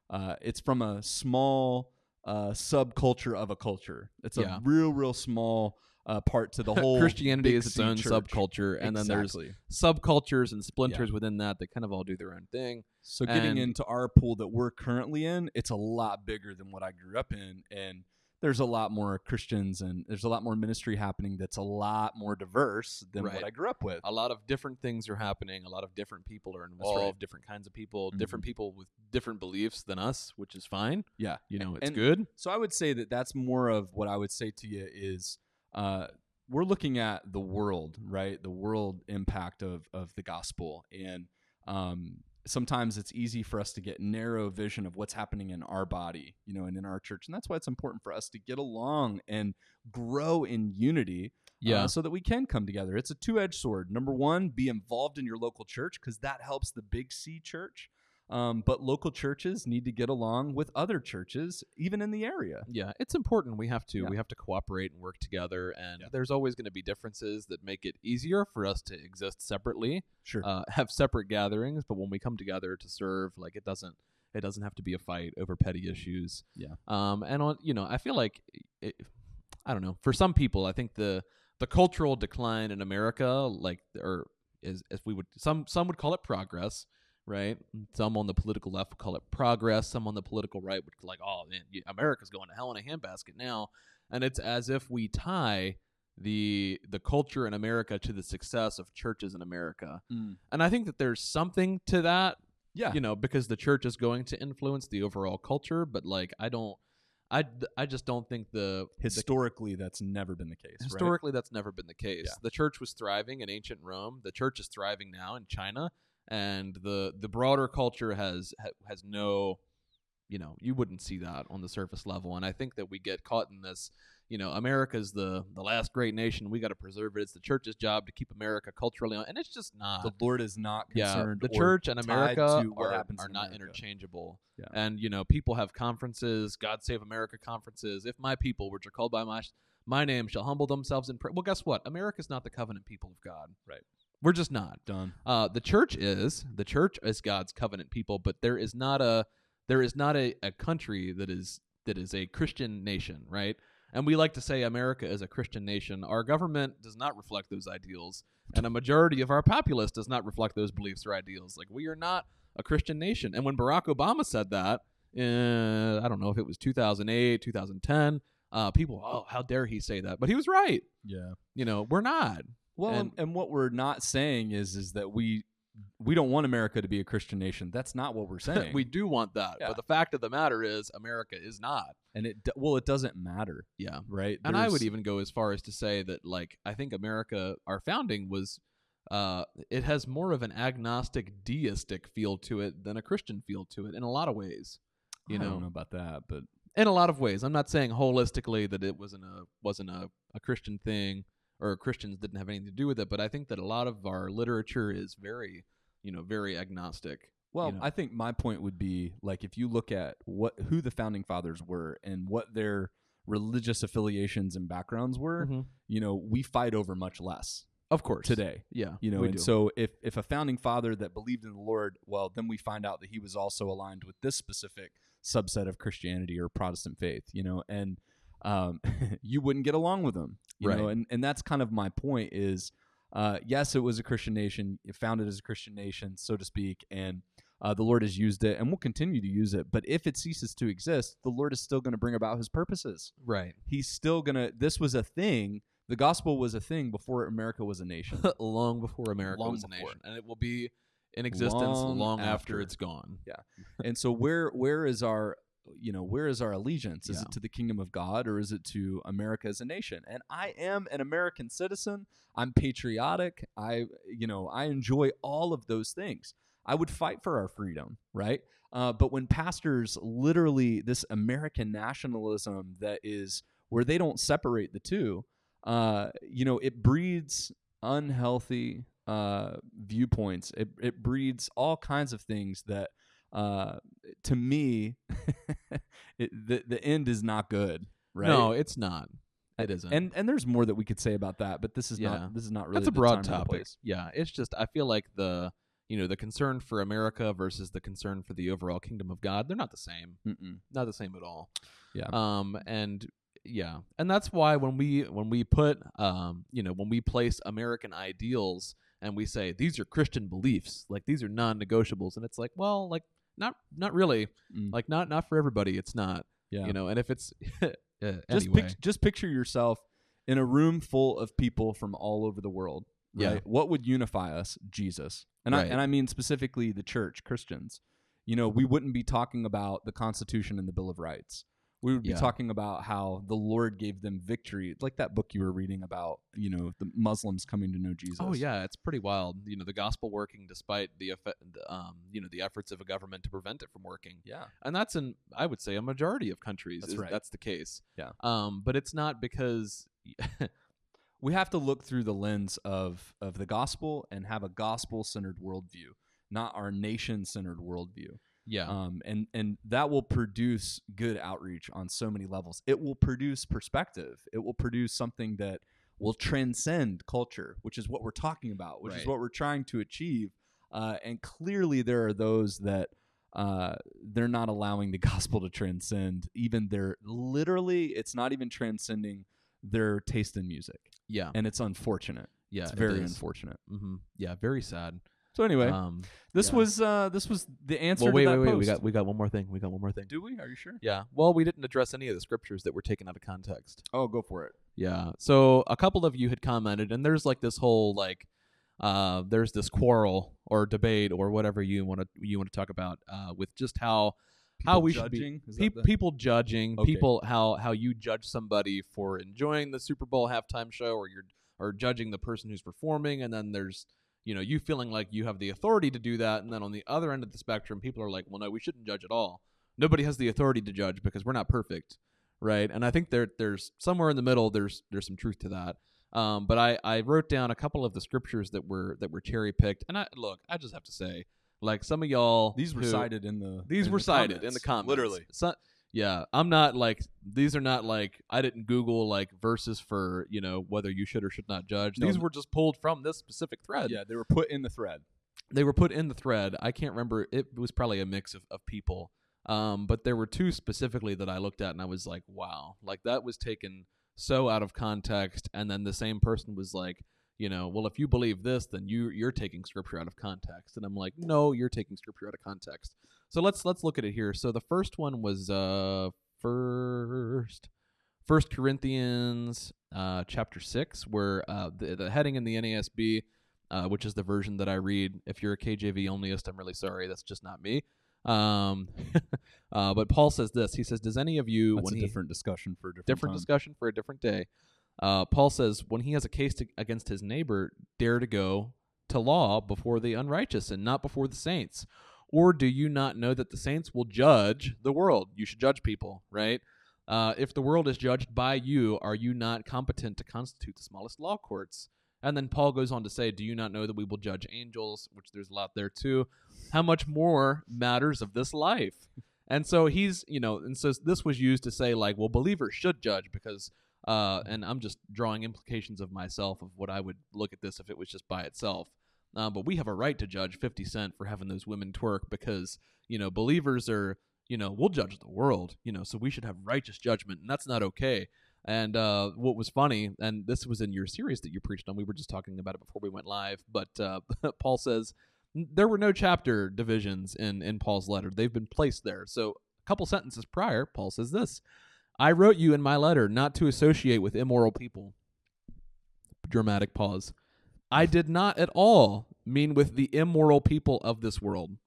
B: Uh, it's from a small uh, subculture of a culture. It's
A: Yeah.
B: a real, real small uh, part to the whole.
A: christianity is its own
B: church.
A: subculture and then there's subcultures and splinters within that that kind of all do their own thing
B: So getting into our pool that we're currently in, it's a lot bigger than what I grew up in, and there's a lot more Christians and there's a lot more ministry happening that's a lot more diverse than
A: Right.
B: what I grew up with.
A: a lot of different things are happening a lot of different people are
B: right.
A: involved different kinds of people different
B: Mhm.
A: people with different beliefs than us which is fine
B: Yeah,
A: you know it's
B: And-
A: good
B: So I would say that that's more of what I would say to you is uh, we're looking at the world, right? The world impact of of the gospel, and um, sometimes it's easy for us to get narrow vision of what's happening in our body, you know, and in our church, and that's why it's important for us to get along and grow in unity.
A: Yeah.
B: uh, so that we can come together. It's a two edged sword. Number one, be involved in your local church because that helps the big C church. Um, but local churches need to get along with other churches, even in the area.
A: Yeah, it's important. We have to
B: Yeah.
A: we have to cooperate and work together, and
B: Yeah.
A: there's always going to be differences that make it easier for us to exist separately,
B: Sure.
A: uh, have separate gatherings. But when we come together to serve, like it doesn't it doesn't have to be a fight over petty issues.
B: Yeah.
A: Um, and on you know, I feel like it, I don't know. For some people, I think the the cultural decline in America, like or is as we would some some would call it progress. Right, some on the political left would call it progress. Some on the political right would like, "Oh man, America's going to hell in a handbasket now," and it's as if we tie the the culture in America to the success of churches in America.
B: Mm.
A: And I think that there's something to that,
B: Yeah.
A: you know, because the church is going to influence the overall culture, but like I don't I, I just don't think the the
B: Historically, that's never been the case. right?
A: historically that's never been the case.
B: Yeah.
A: The church was thriving in ancient Rome. The church is thriving now in China, and the the broader culture has has no, you know, you wouldn't see that on the surface level. And I think that we get caught in this. You know, America's the the last great nation. We got to preserve it. It's the church's job to keep America culturally, on, and it's just not.
B: The Lord is not concerned
A: yeah,
B: the
A: church and America are, are not
B: America.
A: interchangeable.
B: Yeah.
A: And you know, people have conferences, God Save America conferences. If my people, which are called by my my name, shall humble themselves in prayer Well, guess what? America's not the covenant people of God.
B: Right.
A: We're just not.
B: Done.
A: Uh, the church is the church is God's covenant people, but there is not a there is not a, a country that is that is a Christian nation, right? And we like to say America is a Christian nation. Our government does not reflect those ideals, and a majority of our populace does not reflect those beliefs or ideals. Like we are not a Christian nation. And when Barack Obama said that, uh, I don't know if it was 2008, 2010, uh, people, oh, how dare he say that? But he was right.
B: Yeah.
A: You know, we're not.
B: Well, and,
A: And-
B: what we're not saying is is that we we don't want America to be a Christian nation. That's not what we're saying.
A: we do want that.
B: Yeah.
A: But the fact of the matter is, America is not.
B: and it well, it doesn't matter,
A: Yeah.
B: right?
A: And I would even go as far as to say that, like, I think America, our founding was, uh, it has more of an agnostic, deistic feel to it than a Christian feel to it in a lot of ways. You
B: I
A: know,
B: don't know about that, but
A: in a lot of ways. I'm not saying holistically that it wasn't a wasn't a, a Christian thing or Christians didn't have anything to do with it, but I think that a lot of our literature is very, you know, very agnostic.
B: Well,
A: know.
B: I think my point would be like if you look at what who the founding fathers were and what their religious affiliations and backgrounds were, mm-hmm. you know, we fight over much less
A: Of course.
B: today.
A: Yeah.
B: You know, and
A: do.
B: so if if a founding father that believed in the Lord, well, then we find out that he was also aligned with this specific subset of Christianity or Protestant faith, you know, and um, you wouldn't get along with them, you know,
A: Right.
B: and and that's kind of my point is, uh, yes, it was a Christian nation, it founded as a Christian nation, so to speak, and uh, the Lord has used it and will continue to use it. But if it ceases to exist, the Lord is still going to bring about His purposes.
A: right.
B: He's still going to. This was a thing. The gospel was a thing before America was a nation.
A: long before America
B: Long
A: was a nation, and it will be in existence
B: Long
A: long, after.
B: after.
A: it's gone. Yeah.
B: and so where where is our you know where is our allegiance? Is
A: Yeah.
B: it to the kingdom of god or is it to america as a nation? And i am an american citizen. I'm patriotic. I you know i enjoy all of those things. I would fight for our freedom right? Uh, but when pastors literally this american nationalism that is where they don't separate the two uh, you know it breeds unhealthy uh, viewpoints. It, it breeds all kinds of things that uh, to me, it, the the end is not good, right?
A: No, it's not. It isn't.
B: and and there's more that we could say about that, but this is
A: Yeah.
B: not this is not really
A: that's a broad
B: time or the
A: topic. Yeah, it's just I feel like the you know the concern for America versus the concern for the overall kingdom of God, they're not the same.
B: Mm-mm.
A: Not the same at all.
B: Yeah.
A: Um and yeah. And that's why when we when we put um you know when we place American ideals and we say these are Christian beliefs, like these are non-negotiables and it's like, well, like not not really.
B: Mm.
A: Like not not for everybody. It's not.
B: Yeah,
A: You know, and if it's uh,
B: just pic- just picture yourself in a room full of people from all over the world.
A: Yeah.
B: Right? What would unify us? Jesus. And I and I mean specifically the church, Christians. You know, we wouldn't be talking about the Constitution and the Bill of Rights. We would be
A: Yeah.
B: talking about how the Lord gave them victory. It's like that book you were reading about, you know, the Muslims coming to know Jesus.
A: Oh yeah, it's pretty wild. You know, the gospel working despite the um, you know, the efforts of a government to prevent it from working,
B: Yeah.
A: and that's in I would say a majority of countries.
B: That's
A: is,
B: right.
A: That's the case.
B: Yeah.
A: Um, but it's not because
B: we have to look through the lens of of the gospel and have a gospel centered worldview, not our nation centered worldview.
A: Yeah.
B: Um, and and that will produce good outreach on so many levels. It will produce perspective. It will produce something that will transcend culture, which is what we're talking about, which is what we're trying to achieve. Uh, and clearly, there are those that uh, they're not allowing the gospel to transcend. Even their literally, it's not even transcending their taste in music,
A: yeah.
B: and it's unfortunate.
A: yeah.
B: it's very
A: is.
B: unfortunate.
A: Mhm. Yeah. Very sad.
B: So anyway,
A: Um,
B: this
A: yeah.
B: was uh, this was the answer
A: well, wait,
B: to
A: wait,
B: that
A: wait.
B: post.
A: We got we got one more thing. We got one more thing.
B: Do we? Are you sure?
A: Yeah. Well, we didn't address any of the scriptures that were taken out of context.
B: Oh, go for it.
A: Yeah. So a couple of you had commented, and there's like this whole like, uh, there's this quarrel or debate or whatever you want to you want to talk about uh, with just how how
B: People
A: we should be pe- people judging
B: Okay.
A: people how how you judge somebody for enjoying the Super Bowl halftime show or you're or judging the person who's performing, and then there's you know you feeling like you have the authority to do that, and then on the other end of the spectrum, people are like, well, no, we shouldn't judge at all. Nobody has the authority to judge because we're not perfect right? And I think there there's somewhere in the middle there's there's some truth to that. Um, but I, I wrote down a couple of the scriptures that were that were cherry picked, and I look I just have to say like some of y'all
B: These were
A: who-
B: cited in the
A: these were
B: the
A: cited in the comments
B: literally.
A: So, yeah, I'm not like these are not like I didn't Google like verses for you know whether you should or should not judge.
B: No,
A: these were just pulled from this specific thread
B: Yeah, they were put in the thread.
A: they were put in the thread. I can't remember. It was probably a mix of, of people. Um, but there were two specifically that I looked at and I was like, wow, like that was taken so out of context. And then the same person was like, you know, well, if you believe this, then you you're taking scripture out of context. And I'm like, no, you're taking scripture out of context. So let's let's look at it here. So the first one was uh first First Corinthians uh, chapter six, where uh, the the heading in the NASB uh, which is the version that I read. If you're a KJV onlyist, I'm really sorry. That's just not me. Um, uh, but Paul says this. He says, "Does any of you
B: That's
A: when
B: a
A: he,
B: different discussion for a different,
A: different
B: time.
A: discussion for a different day?" Uh, Paul says, "When he has a case to, against his neighbor, dare to go to law before the unrighteous and not before the saints." Or do you not know that the saints will judge the world? You should judge people, right? Uh, if the world is judged by you, are you not competent to constitute the smallest law courts? And then Paul goes on to say, Do you not know that we will judge angels? Which there's a lot there too. How much more matters of this life? And so he's, you know, and so this was used to say, like, well, believers should judge because, uh, and I'm just drawing implications of myself of what I would look at this if it was just by itself. Uh, but we have a right to judge 50 Cent for having those women twerk because, you know, believers are, you know, we'll judge the world, you know, so we should have righteous judgment, and that's not okay. And uh, what was funny, and this was in your series that you preached on, we were just talking about it before we went live, but uh, Paul says there were no chapter divisions in, in Paul's letter. They've been placed there. So a couple sentences prior, Paul says this I wrote you in my letter not to associate with immoral people. Dramatic pause. I did not at all mean with the immoral people of this world,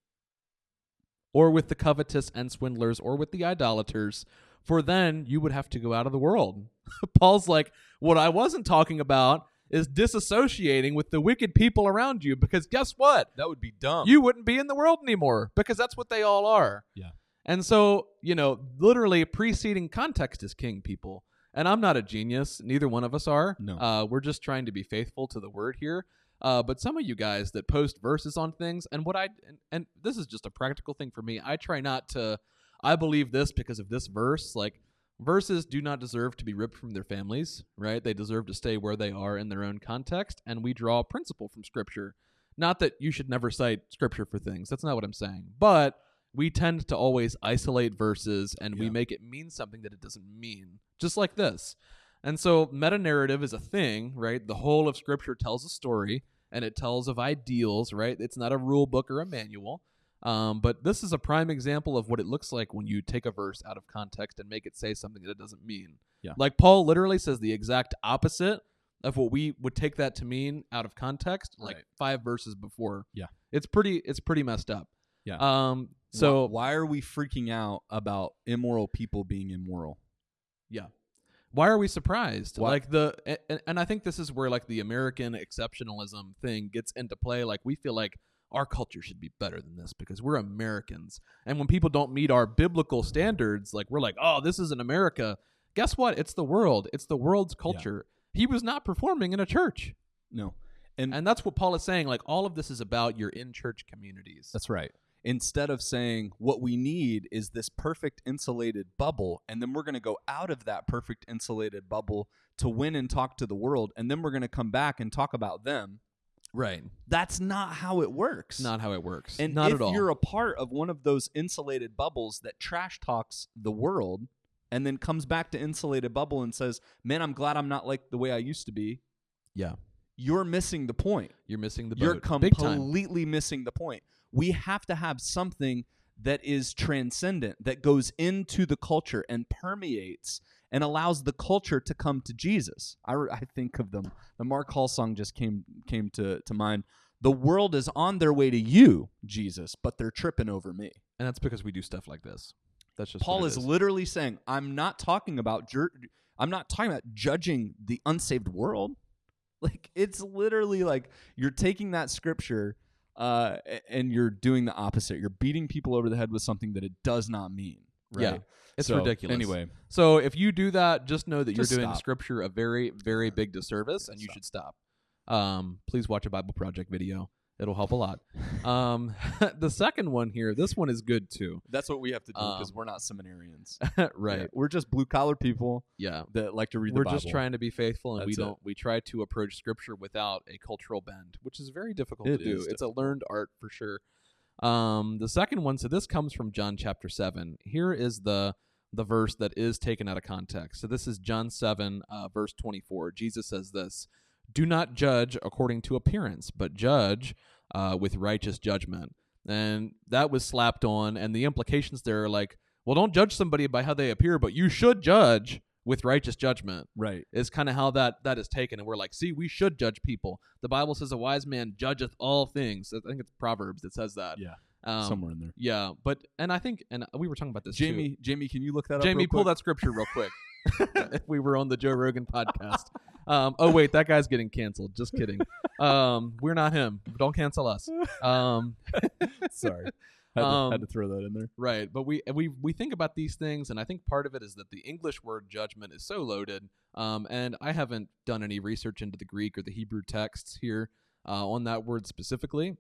A: or with the covetous and swindlers, or with the idolaters, for then you would have to go out of the world. Paul's like, what I wasn't talking about is disassociating with the wicked people around you, because guess what?
B: That would be dumb.
A: you wouldn't be in the world anymore because that's what they all are.
B: Yeah.
A: And so, you know, literally preceding context is king, people. And I'm not a genius. Neither one of us are.
B: No.
A: Uh, we're just trying to be faithful to the word here. Uh, but some of you guys that post verses on things, and what I, and, and this is just a practical thing for me, I try not to, I believe this because of this verse. Like, verses do not deserve to be ripped from their families, right? They deserve to stay where they are in their own context. And we draw a principle from Scripture. Not that you should never cite Scripture for things. That's not what I'm saying. But we tend to always isolate verses and we make it mean something that it doesn't mean, just like this. And so meta narrative is a thing, right? The whole of Scripture tells a story and it tells of ideals, right? It's not a rule book or a manual. Um, but this is a prime example of what it looks like when you take a verse out of context and make it say something that it doesn't mean.
B: Yeah.
A: Like Paul literally says the exact opposite of what we would take that to mean out of context, like
B: Right.
A: five verses before.
B: Yeah.
A: It's pretty it's pretty messed up.
B: Yeah.
A: Um
B: so
A: so
B: why are we freaking out about immoral people being immoral?
A: Yeah. Why are we surprised?
B: Why-
A: Like the and, and I think this is where like the American exceptionalism thing gets into play. Like we feel like our culture should be better than this because we're Americans. And when people don't meet our biblical standards, like we're like, "Oh, this isn't America." Guess what? It's the world. It's the world's culture. He was not performing in a church.
B: No. And,
A: And that's what Paul is saying. Like all of this is about your in church communities.
B: that's right. Instead of saying what we need is this perfect insulated bubble, and then we're going to go out of that perfect insulated bubble to win and talk to the world, and then we're going to come back and talk about them.
A: right.
B: That's not how it works.
A: Not how it works.
B: And
A: not
B: if
A: at all.
B: you're a part of one of those insulated bubbles that trash talks the world and then comes back to insulated bubble and says, "Man, I'm glad I'm not like the way I used to be."
A: yeah.
B: You're missing the point.
A: You're missing the boat.
B: You're completely missing the point. We have to have something that is transcendent, that goes into the culture and permeates and allows the culture to come to Jesus. I, I think of them. The Mark Hall song just came came to, to mind. The world is on their way to you, Jesus, but they're tripping over me.
A: And that's because we do stuff like this. That's just
B: Paul is,
A: it
B: literally saying, I'm not talking about jur- I'm not talking about judging the unsaved world. Like it's literally like you're taking that scripture uh, and you're doing the opposite. You're beating people over the head with something that it does not mean. Right?
A: Yeah, it's
B: So,
A: ridiculous.
B: Anyway,
A: So if you do that, just know that
B: Just
A: you're doing
B: stop.
A: scripture a very, very big disservice, and you
B: Stop.
A: should stop. Um, please watch a Bible Project video. It'll help a lot. um, the second one here, this one is good too.
B: that's what we have to do because
A: Um,
B: we're not seminarians.
A: right?
B: Yeah, we're just blue collar people
A: Yeah.
B: that like to read
A: We're
B: the Bible.
A: just trying to be faithful, and we
B: That's it.
A: don't. We try to approach scripture without a cultural bend, which is very difficult
B: It
A: to do.
B: is
A: It's a learned art for sure. Um, the second one, so this comes from John chapter seven. Here is the the verse that is taken out of context. So this is John seven, uh, verse twenty four. Jesus says this: "Do not judge according to appearance, but judge uh, with righteous judgment." And that was slapped on, and the implications there are like, well, don't judge somebody by how they appear, but you should judge with righteous judgment
B: right.
A: is kind of how that that is taken and we're like see we should judge people the bible says a wise man judgeth all things i think it's proverbs that says that
B: Yeah,
A: um,
B: somewhere in there.
A: yeah but and i think and we were talking about this too.
B: Jamie, Jamie, can you look that up?
A: jamie pull
B: quick?
A: that scripture real quick if we were on the joe rogan podcast um, oh wait that guy's getting canceled just kidding um, we're not him don't cancel us um,
B: Sorry, had to,
A: Um,
B: had to throw that in there.
A: Right, but we we we think about these things, and I think part of it is that the English word judgment is so loaded. Um, and I haven't done any research into the Greek or the Hebrew texts here uh, on that word specifically.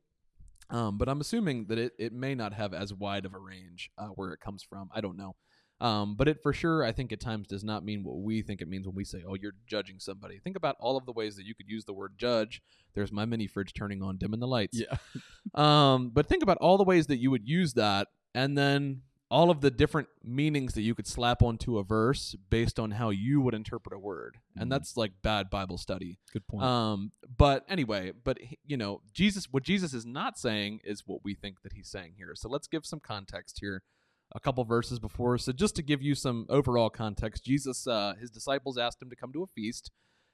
A: Um, but I'm assuming that it, it may not have as wide of a range uh, where it comes from. I don't know. Um, but it for sure, I think at times does not mean what we think it means when we say, oh, you're judging somebody. Think about all of the ways that you could use the word judge. There's my mini fridge turning on, dimming the lights.
B: Yeah,
A: Um, but think about all the ways that you would use that, and then all of the different meanings that you could slap onto a verse based on how you would interpret a word,
B: Mhm.
A: and that's like bad Bible study.
B: good point.
A: Um, but anyway, but you know, Jesus, what Jesus is not saying is what we think that he's saying here. So let's give some context here. A couple verses before, so just to give you some overall context, Jesus, uh, his disciples asked him to come to a feast,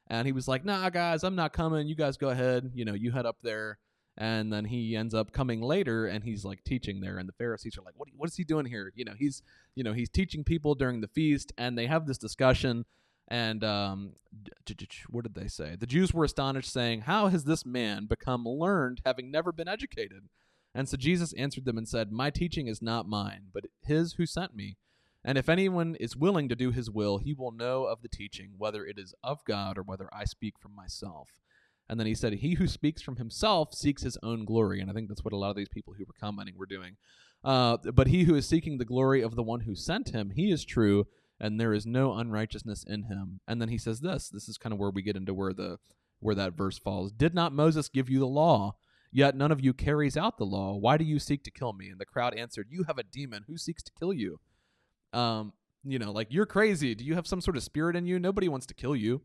A: and he was like, "Nah, guys, I'm not coming. You guys go ahead. You know, you head up there." And then he ends up coming later, and he's like teaching there, and the Pharisees are like, "What? What is he doing here? You know, he's, you know, he's teaching people during the feast." And they have this discussion, and um, what did they say? The Jews were astonished, saying, "How has this man become learned, having never been educated?" And so Jesus answered them and said, "My teaching is not mine, but his who sent me. And if anyone is willing to do his will, he will know of the teaching, whether it is of God or whether I speak from myself." And then he said, He who speaks from himself seeks his own glory. And I think that's what a lot of these people who were commenting were doing. Uh, but he who is seeking the glory of the one who sent him, he is true, and there is no unrighteousness in him. And then he says this. This is kind of where we get into where the where that verse falls. Did not Moses give you the law? Yet none of you carries out the law. Why do you seek to kill me? And the crowd answered, You have a demon. Who seeks to kill you? Um, you know, like you're crazy. Do you have some sort of spirit in you? Nobody wants to kill you.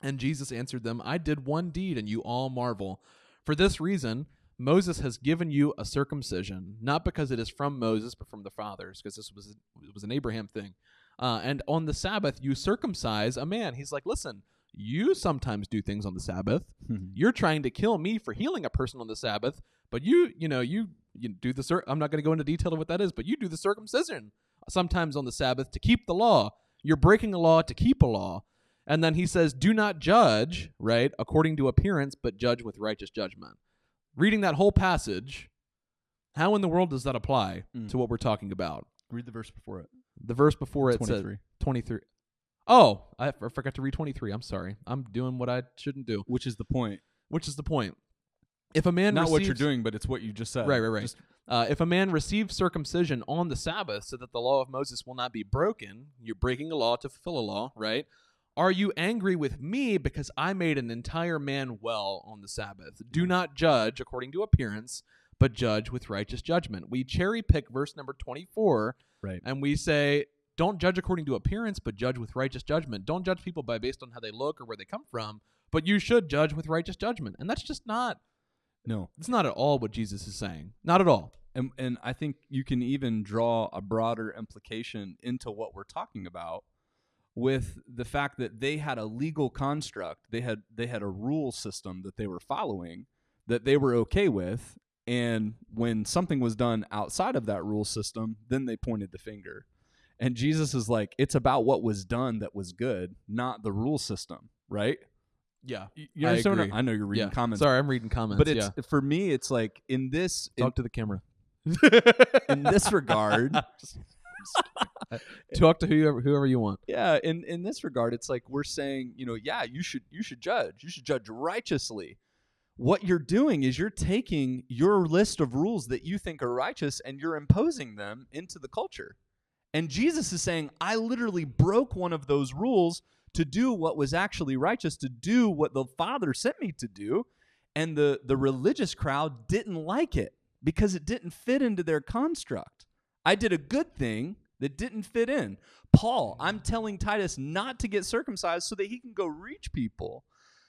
A: And Jesus answered them, I did one deed, and you all marvel. For this reason, Moses has given you a circumcision, not because it is from Moses, but from the fathers, because this was it was an Abraham thing. Uh, and on the Sabbath, you circumcise a man. He's like, listen, you sometimes do things on the Sabbath. You're trying to kill me for healing a person on the Sabbath, but you, you know, you you do the cir- I'm not going to go into detail of what that is, but you do the circumcision sometimes on the Sabbath to keep the law. You're breaking a law to keep a law. And then he says, "Do not judge, right, according to appearance, but judge with righteous judgment." Reading that whole passage, how in the world does that apply
B: Mm.
A: to what we're talking about?
B: Read the verse before it.
A: The verse before it says
B: 23.
A: 23. Oh, I f- forgot to read 23. I'm sorry. I'm doing what I shouldn't do,
B: Which is the point.
A: which is the point. If a man
B: Not what you're
A: receives-
B: doing, but it's what you just said.
A: Right, right, right.
B: Just-
A: Uh, if a man receives circumcision on the Sabbath so that the law of Moses will not be broken, you're breaking a law to fulfill a law, right? Are you angry with me because I made an entire man well on the Sabbath? Do not judge according to appearance, but judge with righteous judgment. We cherry pick verse number 24
B: right.
A: and we say, don't judge according to appearance, but judge with righteous judgment. Don't judge people by based on how they look or where they come from, but you should judge with righteous judgment. And that's just not
B: No.
A: it's not at all what Jesus is saying. Not at all.
B: And and I think you can even draw a broader implication into what we're talking about with the fact that they had a legal construct. They had they had a rule system that they were following that they were okay with. And when something was done outside of that rule system, then they pointed the finger. And Jesus is like, it's about what was done that was good, not the rule system, right?
A: Yeah.
B: You
A: I
B: understand? I, I know you're reading
A: yeah.
B: comments,
A: Sorry, I'm reading comments.
B: but it's
A: yeah.
B: for me, it's like in this in,
A: talk to the camera.
B: in this regard, uh,
A: talk to whoever whoever you want.
B: yeah in in this regard it's like we're saying you know yeah you should you should judge you should judge righteously what you're doing is you're taking your list of rules that you think are righteous and you're imposing them into the culture and jesus is saying i literally broke one of those rules to do what was actually righteous to do what the father sent me to do. And the the religious crowd didn't like it because it didn't fit into their construct. I did a good thing that didn't fit in. Paul i'm telling titus not to get circumcised so that he can go reach people.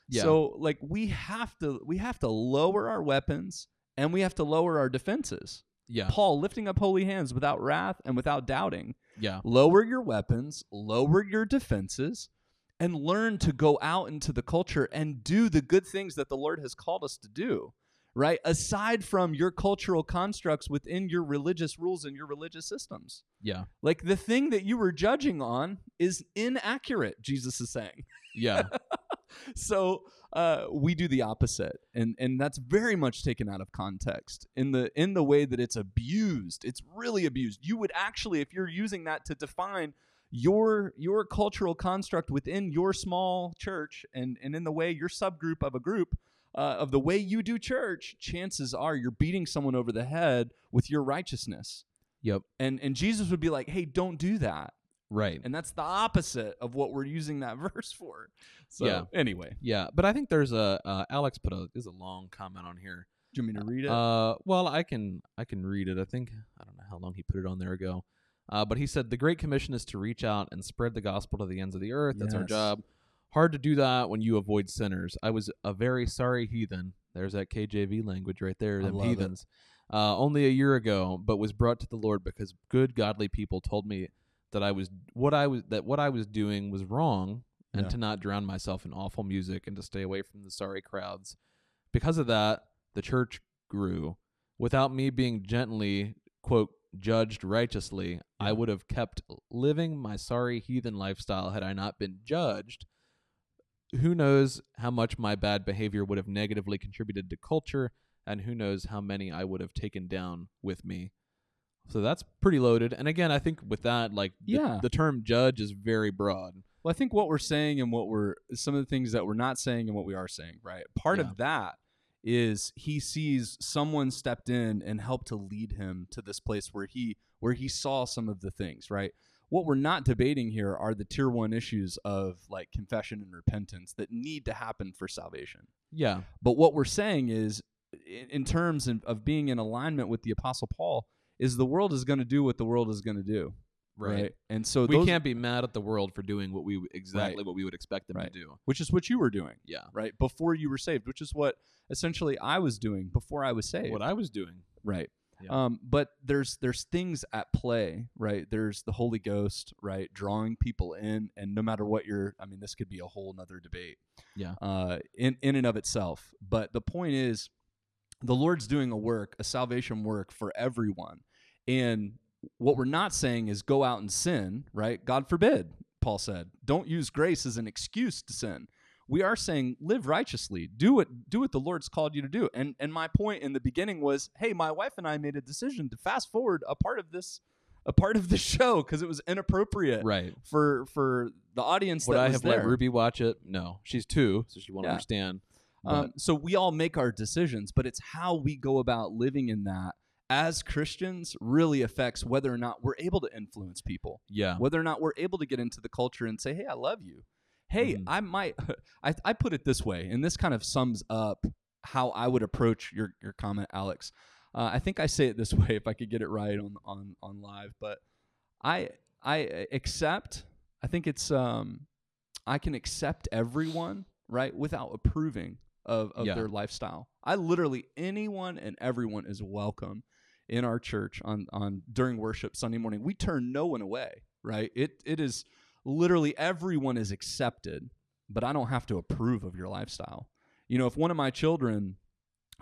A: Yeah.
B: so like we have to we have to lower our weapons and we have to lower our defenses
A: Yeah.
B: paul lifting up holy hands without wrath and without doubting
A: Yeah.
B: lower your weapons, lower your defenses, and learn to go out into the culture and do the good things that the Lord has called us to do. Right? Aside from your cultural constructs within your religious rules and your religious systems.
A: Yeah.
B: Like the thing that you were judging on is inaccurate, Jesus is saying.
A: Yeah.
B: so uh, we do the opposite and and that's very much taken out of context in the in the way that it's abused it's really abused you would actually if you're using that to define your your cultural construct within your small church and and in the way your subgroup of a group uh, of the way you do church chances are you're beating someone over the head with your righteousness
A: yep.
B: and and jesus would be like hey don't do that
A: Right.
B: and that's the opposite of what we're using that verse for so
A: Yeah.
B: anyway
A: Yeah. But I think there's a uh, Alex put a there's a long comment on here.
B: Do you want me to read it?
A: Uh, well, I can I can read it. I think I don't know how long he put it on there ago, uh, but he said the Great Commission is to reach out and spread the gospel to the ends of the earth. That's our job. Hard to do that when you avoid sinners. I was a very sorry heathen. There's that KJV language right there. Them heathens. Uh, only a year ago, but was brought to the Lord because good godly people told me that I was what I was that what I was doing was wrong, and
B: Yeah.
A: to not drown myself in awful music and to stay away from the sorry crowds. Because of that, the church grew. Without me being gently, quote, judged righteously, I would have kept living my sorry heathen lifestyle had I not been judged. Who knows how much my bad behavior would have negatively contributed to culture, and who knows how many I would have taken down with me. So that's pretty loaded. And again, I think with that, like, the,
B: Yeah.
A: the term judge is very broad.
B: well, I think what we're saying and what we're some of the things that we're not saying and what we are saying, right? Part
A: Yeah.
B: of that is he sees someone stepped in and helped to lead him to this place where he where he saw some of the things, right? What we're not debating here are the tier 1 issues of like confession and repentance that need to happen for salvation.
A: Yeah.
B: But what we're saying is, in, in terms of, of being in alignment with the Apostle Paul, is the world is going to do what the world is going to do, right? And so
A: we
B: those,
A: can't be mad at the world for doing what we exactly what we would expect them
B: Right.
A: to do.
B: which is what you were doing,
A: Yeah.
B: right? Before you were saved, which is what essentially I was doing before I was saved,
A: What I was doing.
B: right?
A: Yeah.
B: Um, but there's there's things at play, right? There's the Holy Ghost, right, drawing people in, and no matter what you're, I mean, this could be a whole nother debate,
A: Yeah.
B: uh, in in and of itself. But the point is, the Lord's doing a work, a salvation work for everyone, and what we're not saying is go out and sin, right? God forbid, Paul said. Don't use grace as an excuse to sin. We are saying live righteously. Do what do what the Lord's called you to do. And and my point in the beginning was, hey, my wife and I made a decision to fast forward a part of this a part of the show because it was inappropriate
A: right.
B: for for the audience
A: Would
B: that
A: I
B: was
A: have
B: there.
A: let Ruby watch it? No, she's two, so she won't
B: Yeah.
A: understand. But,
B: Um, so we all make our decisions, but it's how we go about living in that as Christians really affects whether or not we're able to influence people,
A: yeah,
B: whether or not we're able to get into the culture and say, "Hey, I love you." Hey,
A: Mhm.
B: I might. I, I put it this way, and this kind of sums up how I would approach your your comment, Alex. Uh, I think I say it this way if I could get it right on on on live, but I I accept. I think it's um, I can accept everyone right without approving of of
A: Yeah.
B: their lifestyle. I literally anyone and everyone is welcome in our church on on during worship Sunday morning. We turn no one away, right? It it is literally everyone is accepted, but I don't have to approve of your lifestyle. You know, if one of my children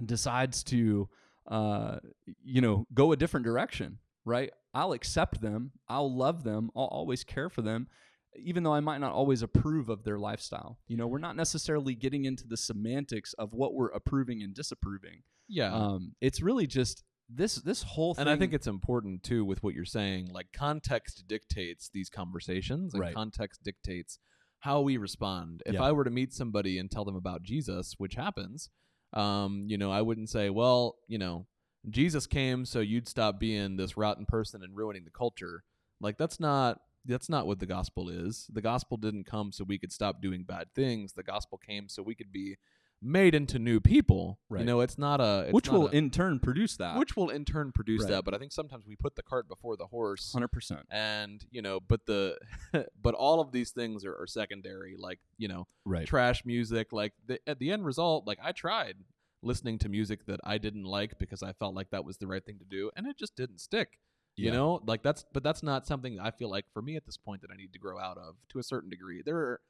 B: decides to uh you know go a different direction, right? I'll accept them. I'll love them. I'll always care for them even though I might not always approve of their lifestyle. You know, we're not necessarily getting into the semantics of what we're approving and disapproving.
A: yeah.
B: Um, it's really just this this whole thing.
A: and I think it's important too with what you're saying. Like context dictates these conversations, and
B: Right.
A: context dictates how we respond. If
B: Yeah.
A: I were to meet somebody and tell them about Jesus, which happens, um, you know, I wouldn't say, "Well, you know, Jesus came so you'd stop being this rotten person and ruining the culture." Like that's not that's not what the gospel is. The gospel didn't come so we could stop doing bad things. The gospel came so we could be made into new people. You
B: Right.
A: know, it's not a it's
B: which
A: not
B: will
A: a-
B: in turn produce that.
A: which will in turn produce
B: Right.
A: that but i think sometimes we put the cart before the horse
B: hundred percent.
A: and you know but the but all of these things are, are secondary like you know
B: Right.
A: trash music like the, at the end result like i tried listening to music that i didn't like because i felt like that was the right thing to do and it just didn't stick you know like that's but that's not something i feel like for me at this point that i need to grow out of to a certain degree there are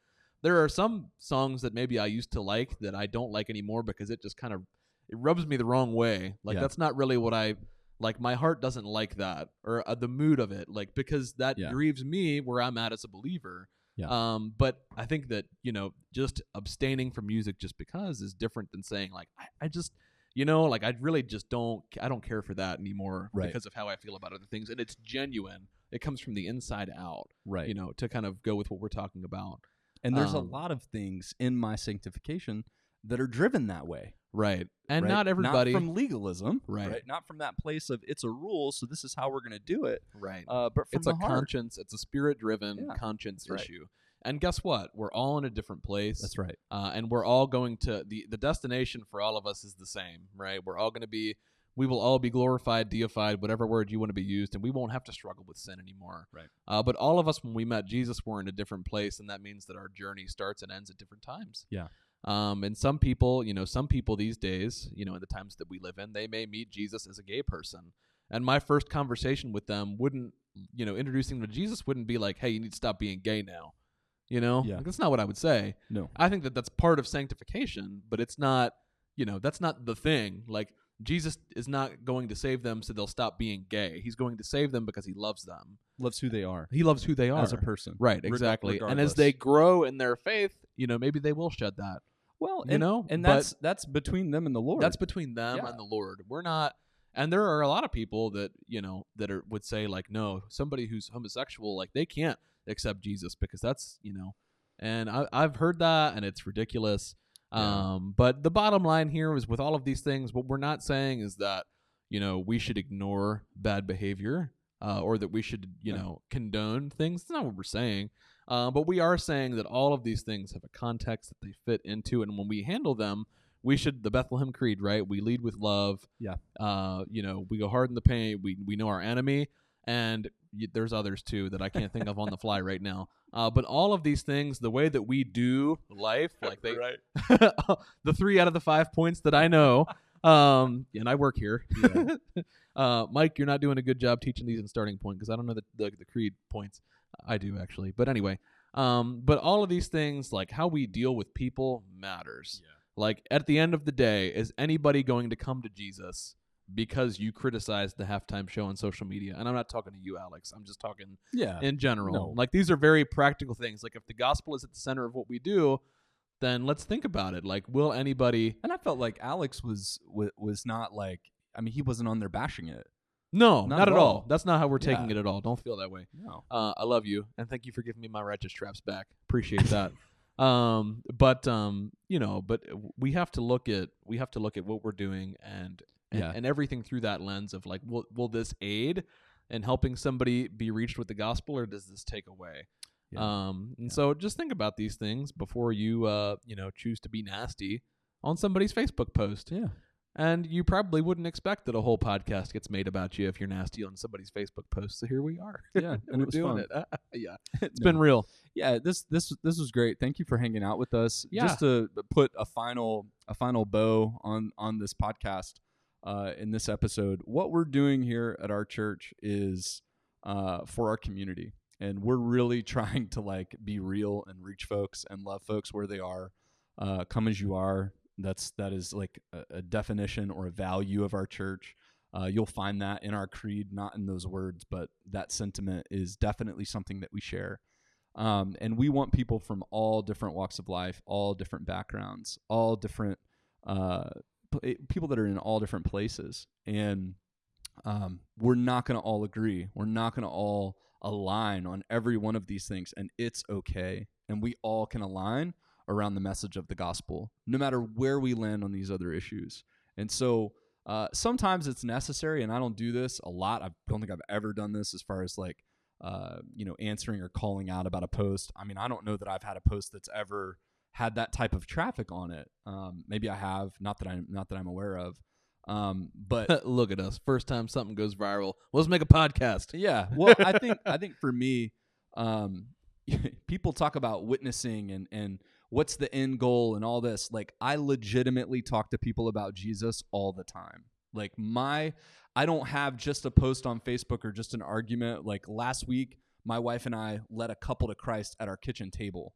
A: there are some songs that maybe i used to like that i don't like anymore because it just kind of it rubs me the wrong way like
B: Yeah.
A: that's not really what i like my heart doesn't like that or uh, the mood of it like because that
B: Yeah.
A: grieves me where i'm at as a believer
B: Yeah.
A: um but i think that you know just abstaining from music just because is different than saying like i, I just you know like i really just don't i don't care for that anymore
B: Right.
A: because of how i feel about other things and it's genuine it comes from the inside out
B: Right.
A: you know to kind of go with what we're talking about
B: and there's a
A: um,
B: lot of things in my sanctification that are driven that way.
A: right and
B: right?
A: not everybody
B: from legalism,
A: Right.
B: Not from that place of it's a rule, so this is how we're going to do it.
A: right
B: Uh, but from
A: it's a
B: heart.
A: conscience it's a spirit driven
B: Yeah,
A: conscience
B: right.
A: issue and guess what we're all in a different place
B: That's right.
A: uh, and we're all going to the the destination for all of us is the same right we're all going to be we will all be glorified deified whatever word you want to be used and we won't have to struggle with sin anymore
B: Right.
A: uh, but all of us when we met jesus were in a different place and that means that our journey starts and ends at different times
B: Yeah.
A: um, and some people you know some people these days you know in the times that we live in they may meet jesus as a gay person and my first conversation with them wouldn't you know introducing them to jesus wouldn't be like hey you need to stop being gay now you know
B: Yeah.
A: Like, that's not what i would say
B: No.
A: I think that that's part of sanctification, but it's not, you know, that's not the thing. Like Jesus is not going to save them so they'll stop being gay. He's going to save them because he loves them.
B: Loves who they are
A: He loves who they are
B: as a person.
A: Right, exactly. And as they grow in their faith, you know, maybe they will shed that.
B: Well,
A: You
B: and,
A: know,
B: and that's that's between them and the Lord.
A: That's between them
B: Yeah.
A: and the Lord. We're not and there are a lot of people that, you know, that are would say like, no, somebody who's homosexual, like they can't accept Jesus because that's, you know, and I, I've heard that and it's ridiculous.
B: Yeah.
A: Um, but the bottom line here is with all of these things, what we're not saying is that, you know, we should ignore bad behavior uh, or that we should, you know, condone things. That's not what we're saying. Uh, but we are saying that all of these things have a context that they fit into, and when we handle them, we should the Bethlehem Creed, right? We lead with love.
B: Yeah.
A: Uh, you know, we go hard in the paint. We we know our enemy, and y- there's others too that I can't think of on the fly right now. Uh, but all of these things, the way that we do life, like they,
B: right.
A: the three out of the five points that I know, um, and I work here.
B: Yeah.
A: uh, Mike, you're not doing a good job teaching these in starting point because I don't know the, the the creed points. I do actually, but anyway. Um, but all of these things, like how we deal with people, matters. Like at the end of the day, is anybody going to come to Jesus because you criticized the halftime show on social media? And I'm not talking to you, Alex. I'm just talking
B: Yeah.
A: in general.
B: No.
A: Like these are very practical things. Like if the gospel is at the center of what we do, then let's think about it. Like, will anybody?
B: And I felt like Alex was wa- was not like I mean he wasn't on there bashing it.
A: No,
B: Not
A: not,
B: at
A: all.
B: all.
A: That's not how we're taking
B: Yeah.
A: it at all. Don't feel that way.
B: No.
A: Uh, I love you, and thank you for giving me my righteous straps back. Appreciate that. um, but um, you know, but we have to look at we have to look at what we're doing and and,
B: Yeah.
A: and everything through that lens of like, will will this aid in helping somebody be reached with the gospel, or does this take away?
B: Yeah.
A: Um, and so just think about these things before you uh, you know, choose to be nasty on somebody's Facebook post.
B: Yeah.
A: And you probably wouldn't expect that a whole podcast gets made about you if you're nasty on somebody's Facebook post. So here we are.
B: Yeah, and
A: we're
B: it
A: doing
B: fun.
A: it. yeah, it's
B: It's
A: been real.
B: yeah this this this was great thank you for hanging out with us
A: Yeah.
B: just to put a final a final bow on on this podcast uh in this episode what we're doing here at our church is uh for our community. And we're really trying to like be real and reach folks and love folks where they are uh come as you are. That's that is like a, a definition or a value of our church. Uh, you'll find that in our creed, not in those words, but that sentiment is definitely something that we share. Um, and we want people from all different walks of life, all different backgrounds, all different uh, people that are in all different places. And um, we're not going to all agree. We're not going to all align on every one of these things, and it's okay. And we all can align around the message of the gospel, no matter where we land on these other issues. And so uh, sometimes it's necessary, and I don't do this a lot. I don't think I've ever done this as far as like uh, you know, answering or calling out about a post. I mean, I don't know that I've had a post that's ever had that type of traffic on it. Um, maybe I have, not that I'm not that I'm aware of. Um, but
A: Look at us. First time something goes viral. Let's make a podcast.
B: yeah, well, I think I think for me, um, people talk about witnessing and and what's the end goal and all this. Like, I legitimately talk to people about Jesus all the time. Like my, I don't have just a post on Facebook or just an argument. Like last week, my wife and I led a couple to Christ at our kitchen table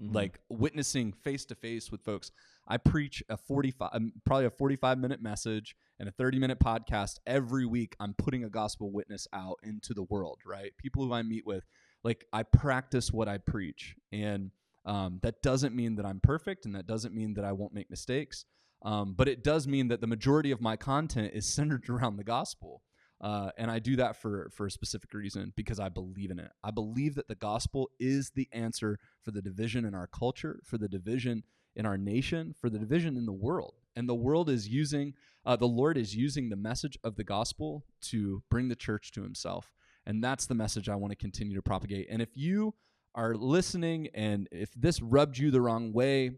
A: Mhm.
B: like witnessing face to face with folks. I preach a 45 um, probably a 45 minute message and a 30 minute podcast every week. I'm putting a gospel witness out into the world, right? People who I meet with, like I practice what I preach. And um, that doesn't mean that I'm perfect and that doesn't mean that I won't make mistakes. Um, but it does mean that the majority of my content is centered around the gospel. Uh, and I do that for for a specific reason because I believe in it. I believe that the gospel is the answer for the division in our culture, for the division in our nation, for the division in the world. And the world is using, uh, the Lord is using the message of the gospel to bring the church to Himself. And that's the message I want to continue to propagate. And if you are listening, and if this rubbed you the wrong way,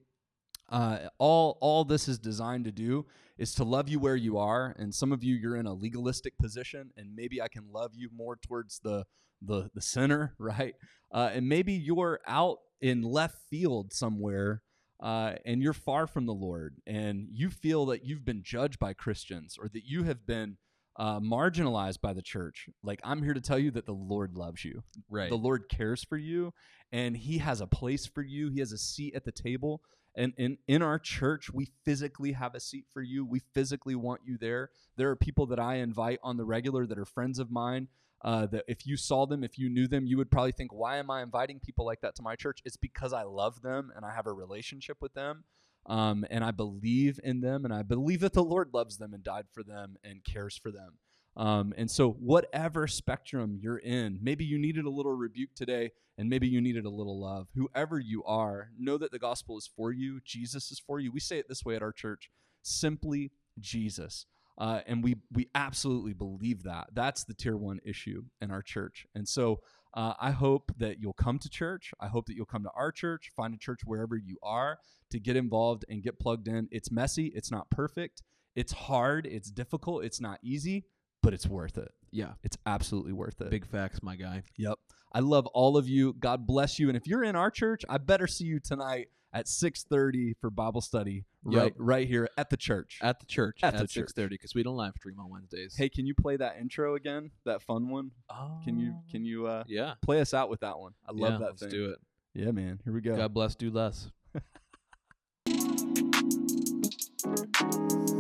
B: uh, all all this is designed to do is to love you where you are and some of you you're in a legalistic position and maybe i can love you more towards the the, the center right uh, and maybe you're out in left field somewhere uh, and you're far from the lord and you feel that you've been judged by christians or that you have been uh, marginalized by the church like i'm here to tell you that the lord loves you
A: right.
B: the Lord cares for you and He has a place for you. He has a seat at the table. And in, in our church, we physically have a seat for you. We physically want you there. There are people that I invite on the regular that are friends of mine. Uh, that if you saw them, if you knew them, you would probably think, why am I inviting people like that to my church? It's because I love them and I have a relationship with them. Um, and I believe in them and I believe that the Lord loves them and died for them and cares for them. Um, and so, whatever spectrum you're in, maybe you needed a little rebuke today, and maybe you needed a little love. Whoever you are, know that the gospel is for you. Jesus is for you. We say it this way at our church simply Jesus. Uh, and we, we absolutely believe that. That's the tier one issue in our church. And so, uh, I hope that you'll come to church. I hope that you'll come to our church, find a church wherever you are to get involved and get plugged in. It's messy, it's not perfect, it's hard, it's difficult, it's not easy, but it's worth it.
A: yeah.
B: It's absolutely worth it.
A: Big facts, my guy.
B: Yep. I love all of you. God bless you. And if you're in our church, I better see you tonight at 6:30 for Bible study right
A: Yep.
B: right here at the church.
A: At the church
B: At
A: at,
B: the church.
A: six thirty because we don't live stream on Wednesdays.
B: hey, can you play that intro again? That fun one?
A: oh.
B: Can you can you uh
A: Yeah.
B: play us out with that one? I love
A: yeah,
B: that
A: let's
B: thing.
A: do it.
B: Yeah, man. Here we go.
A: God bless. Do less.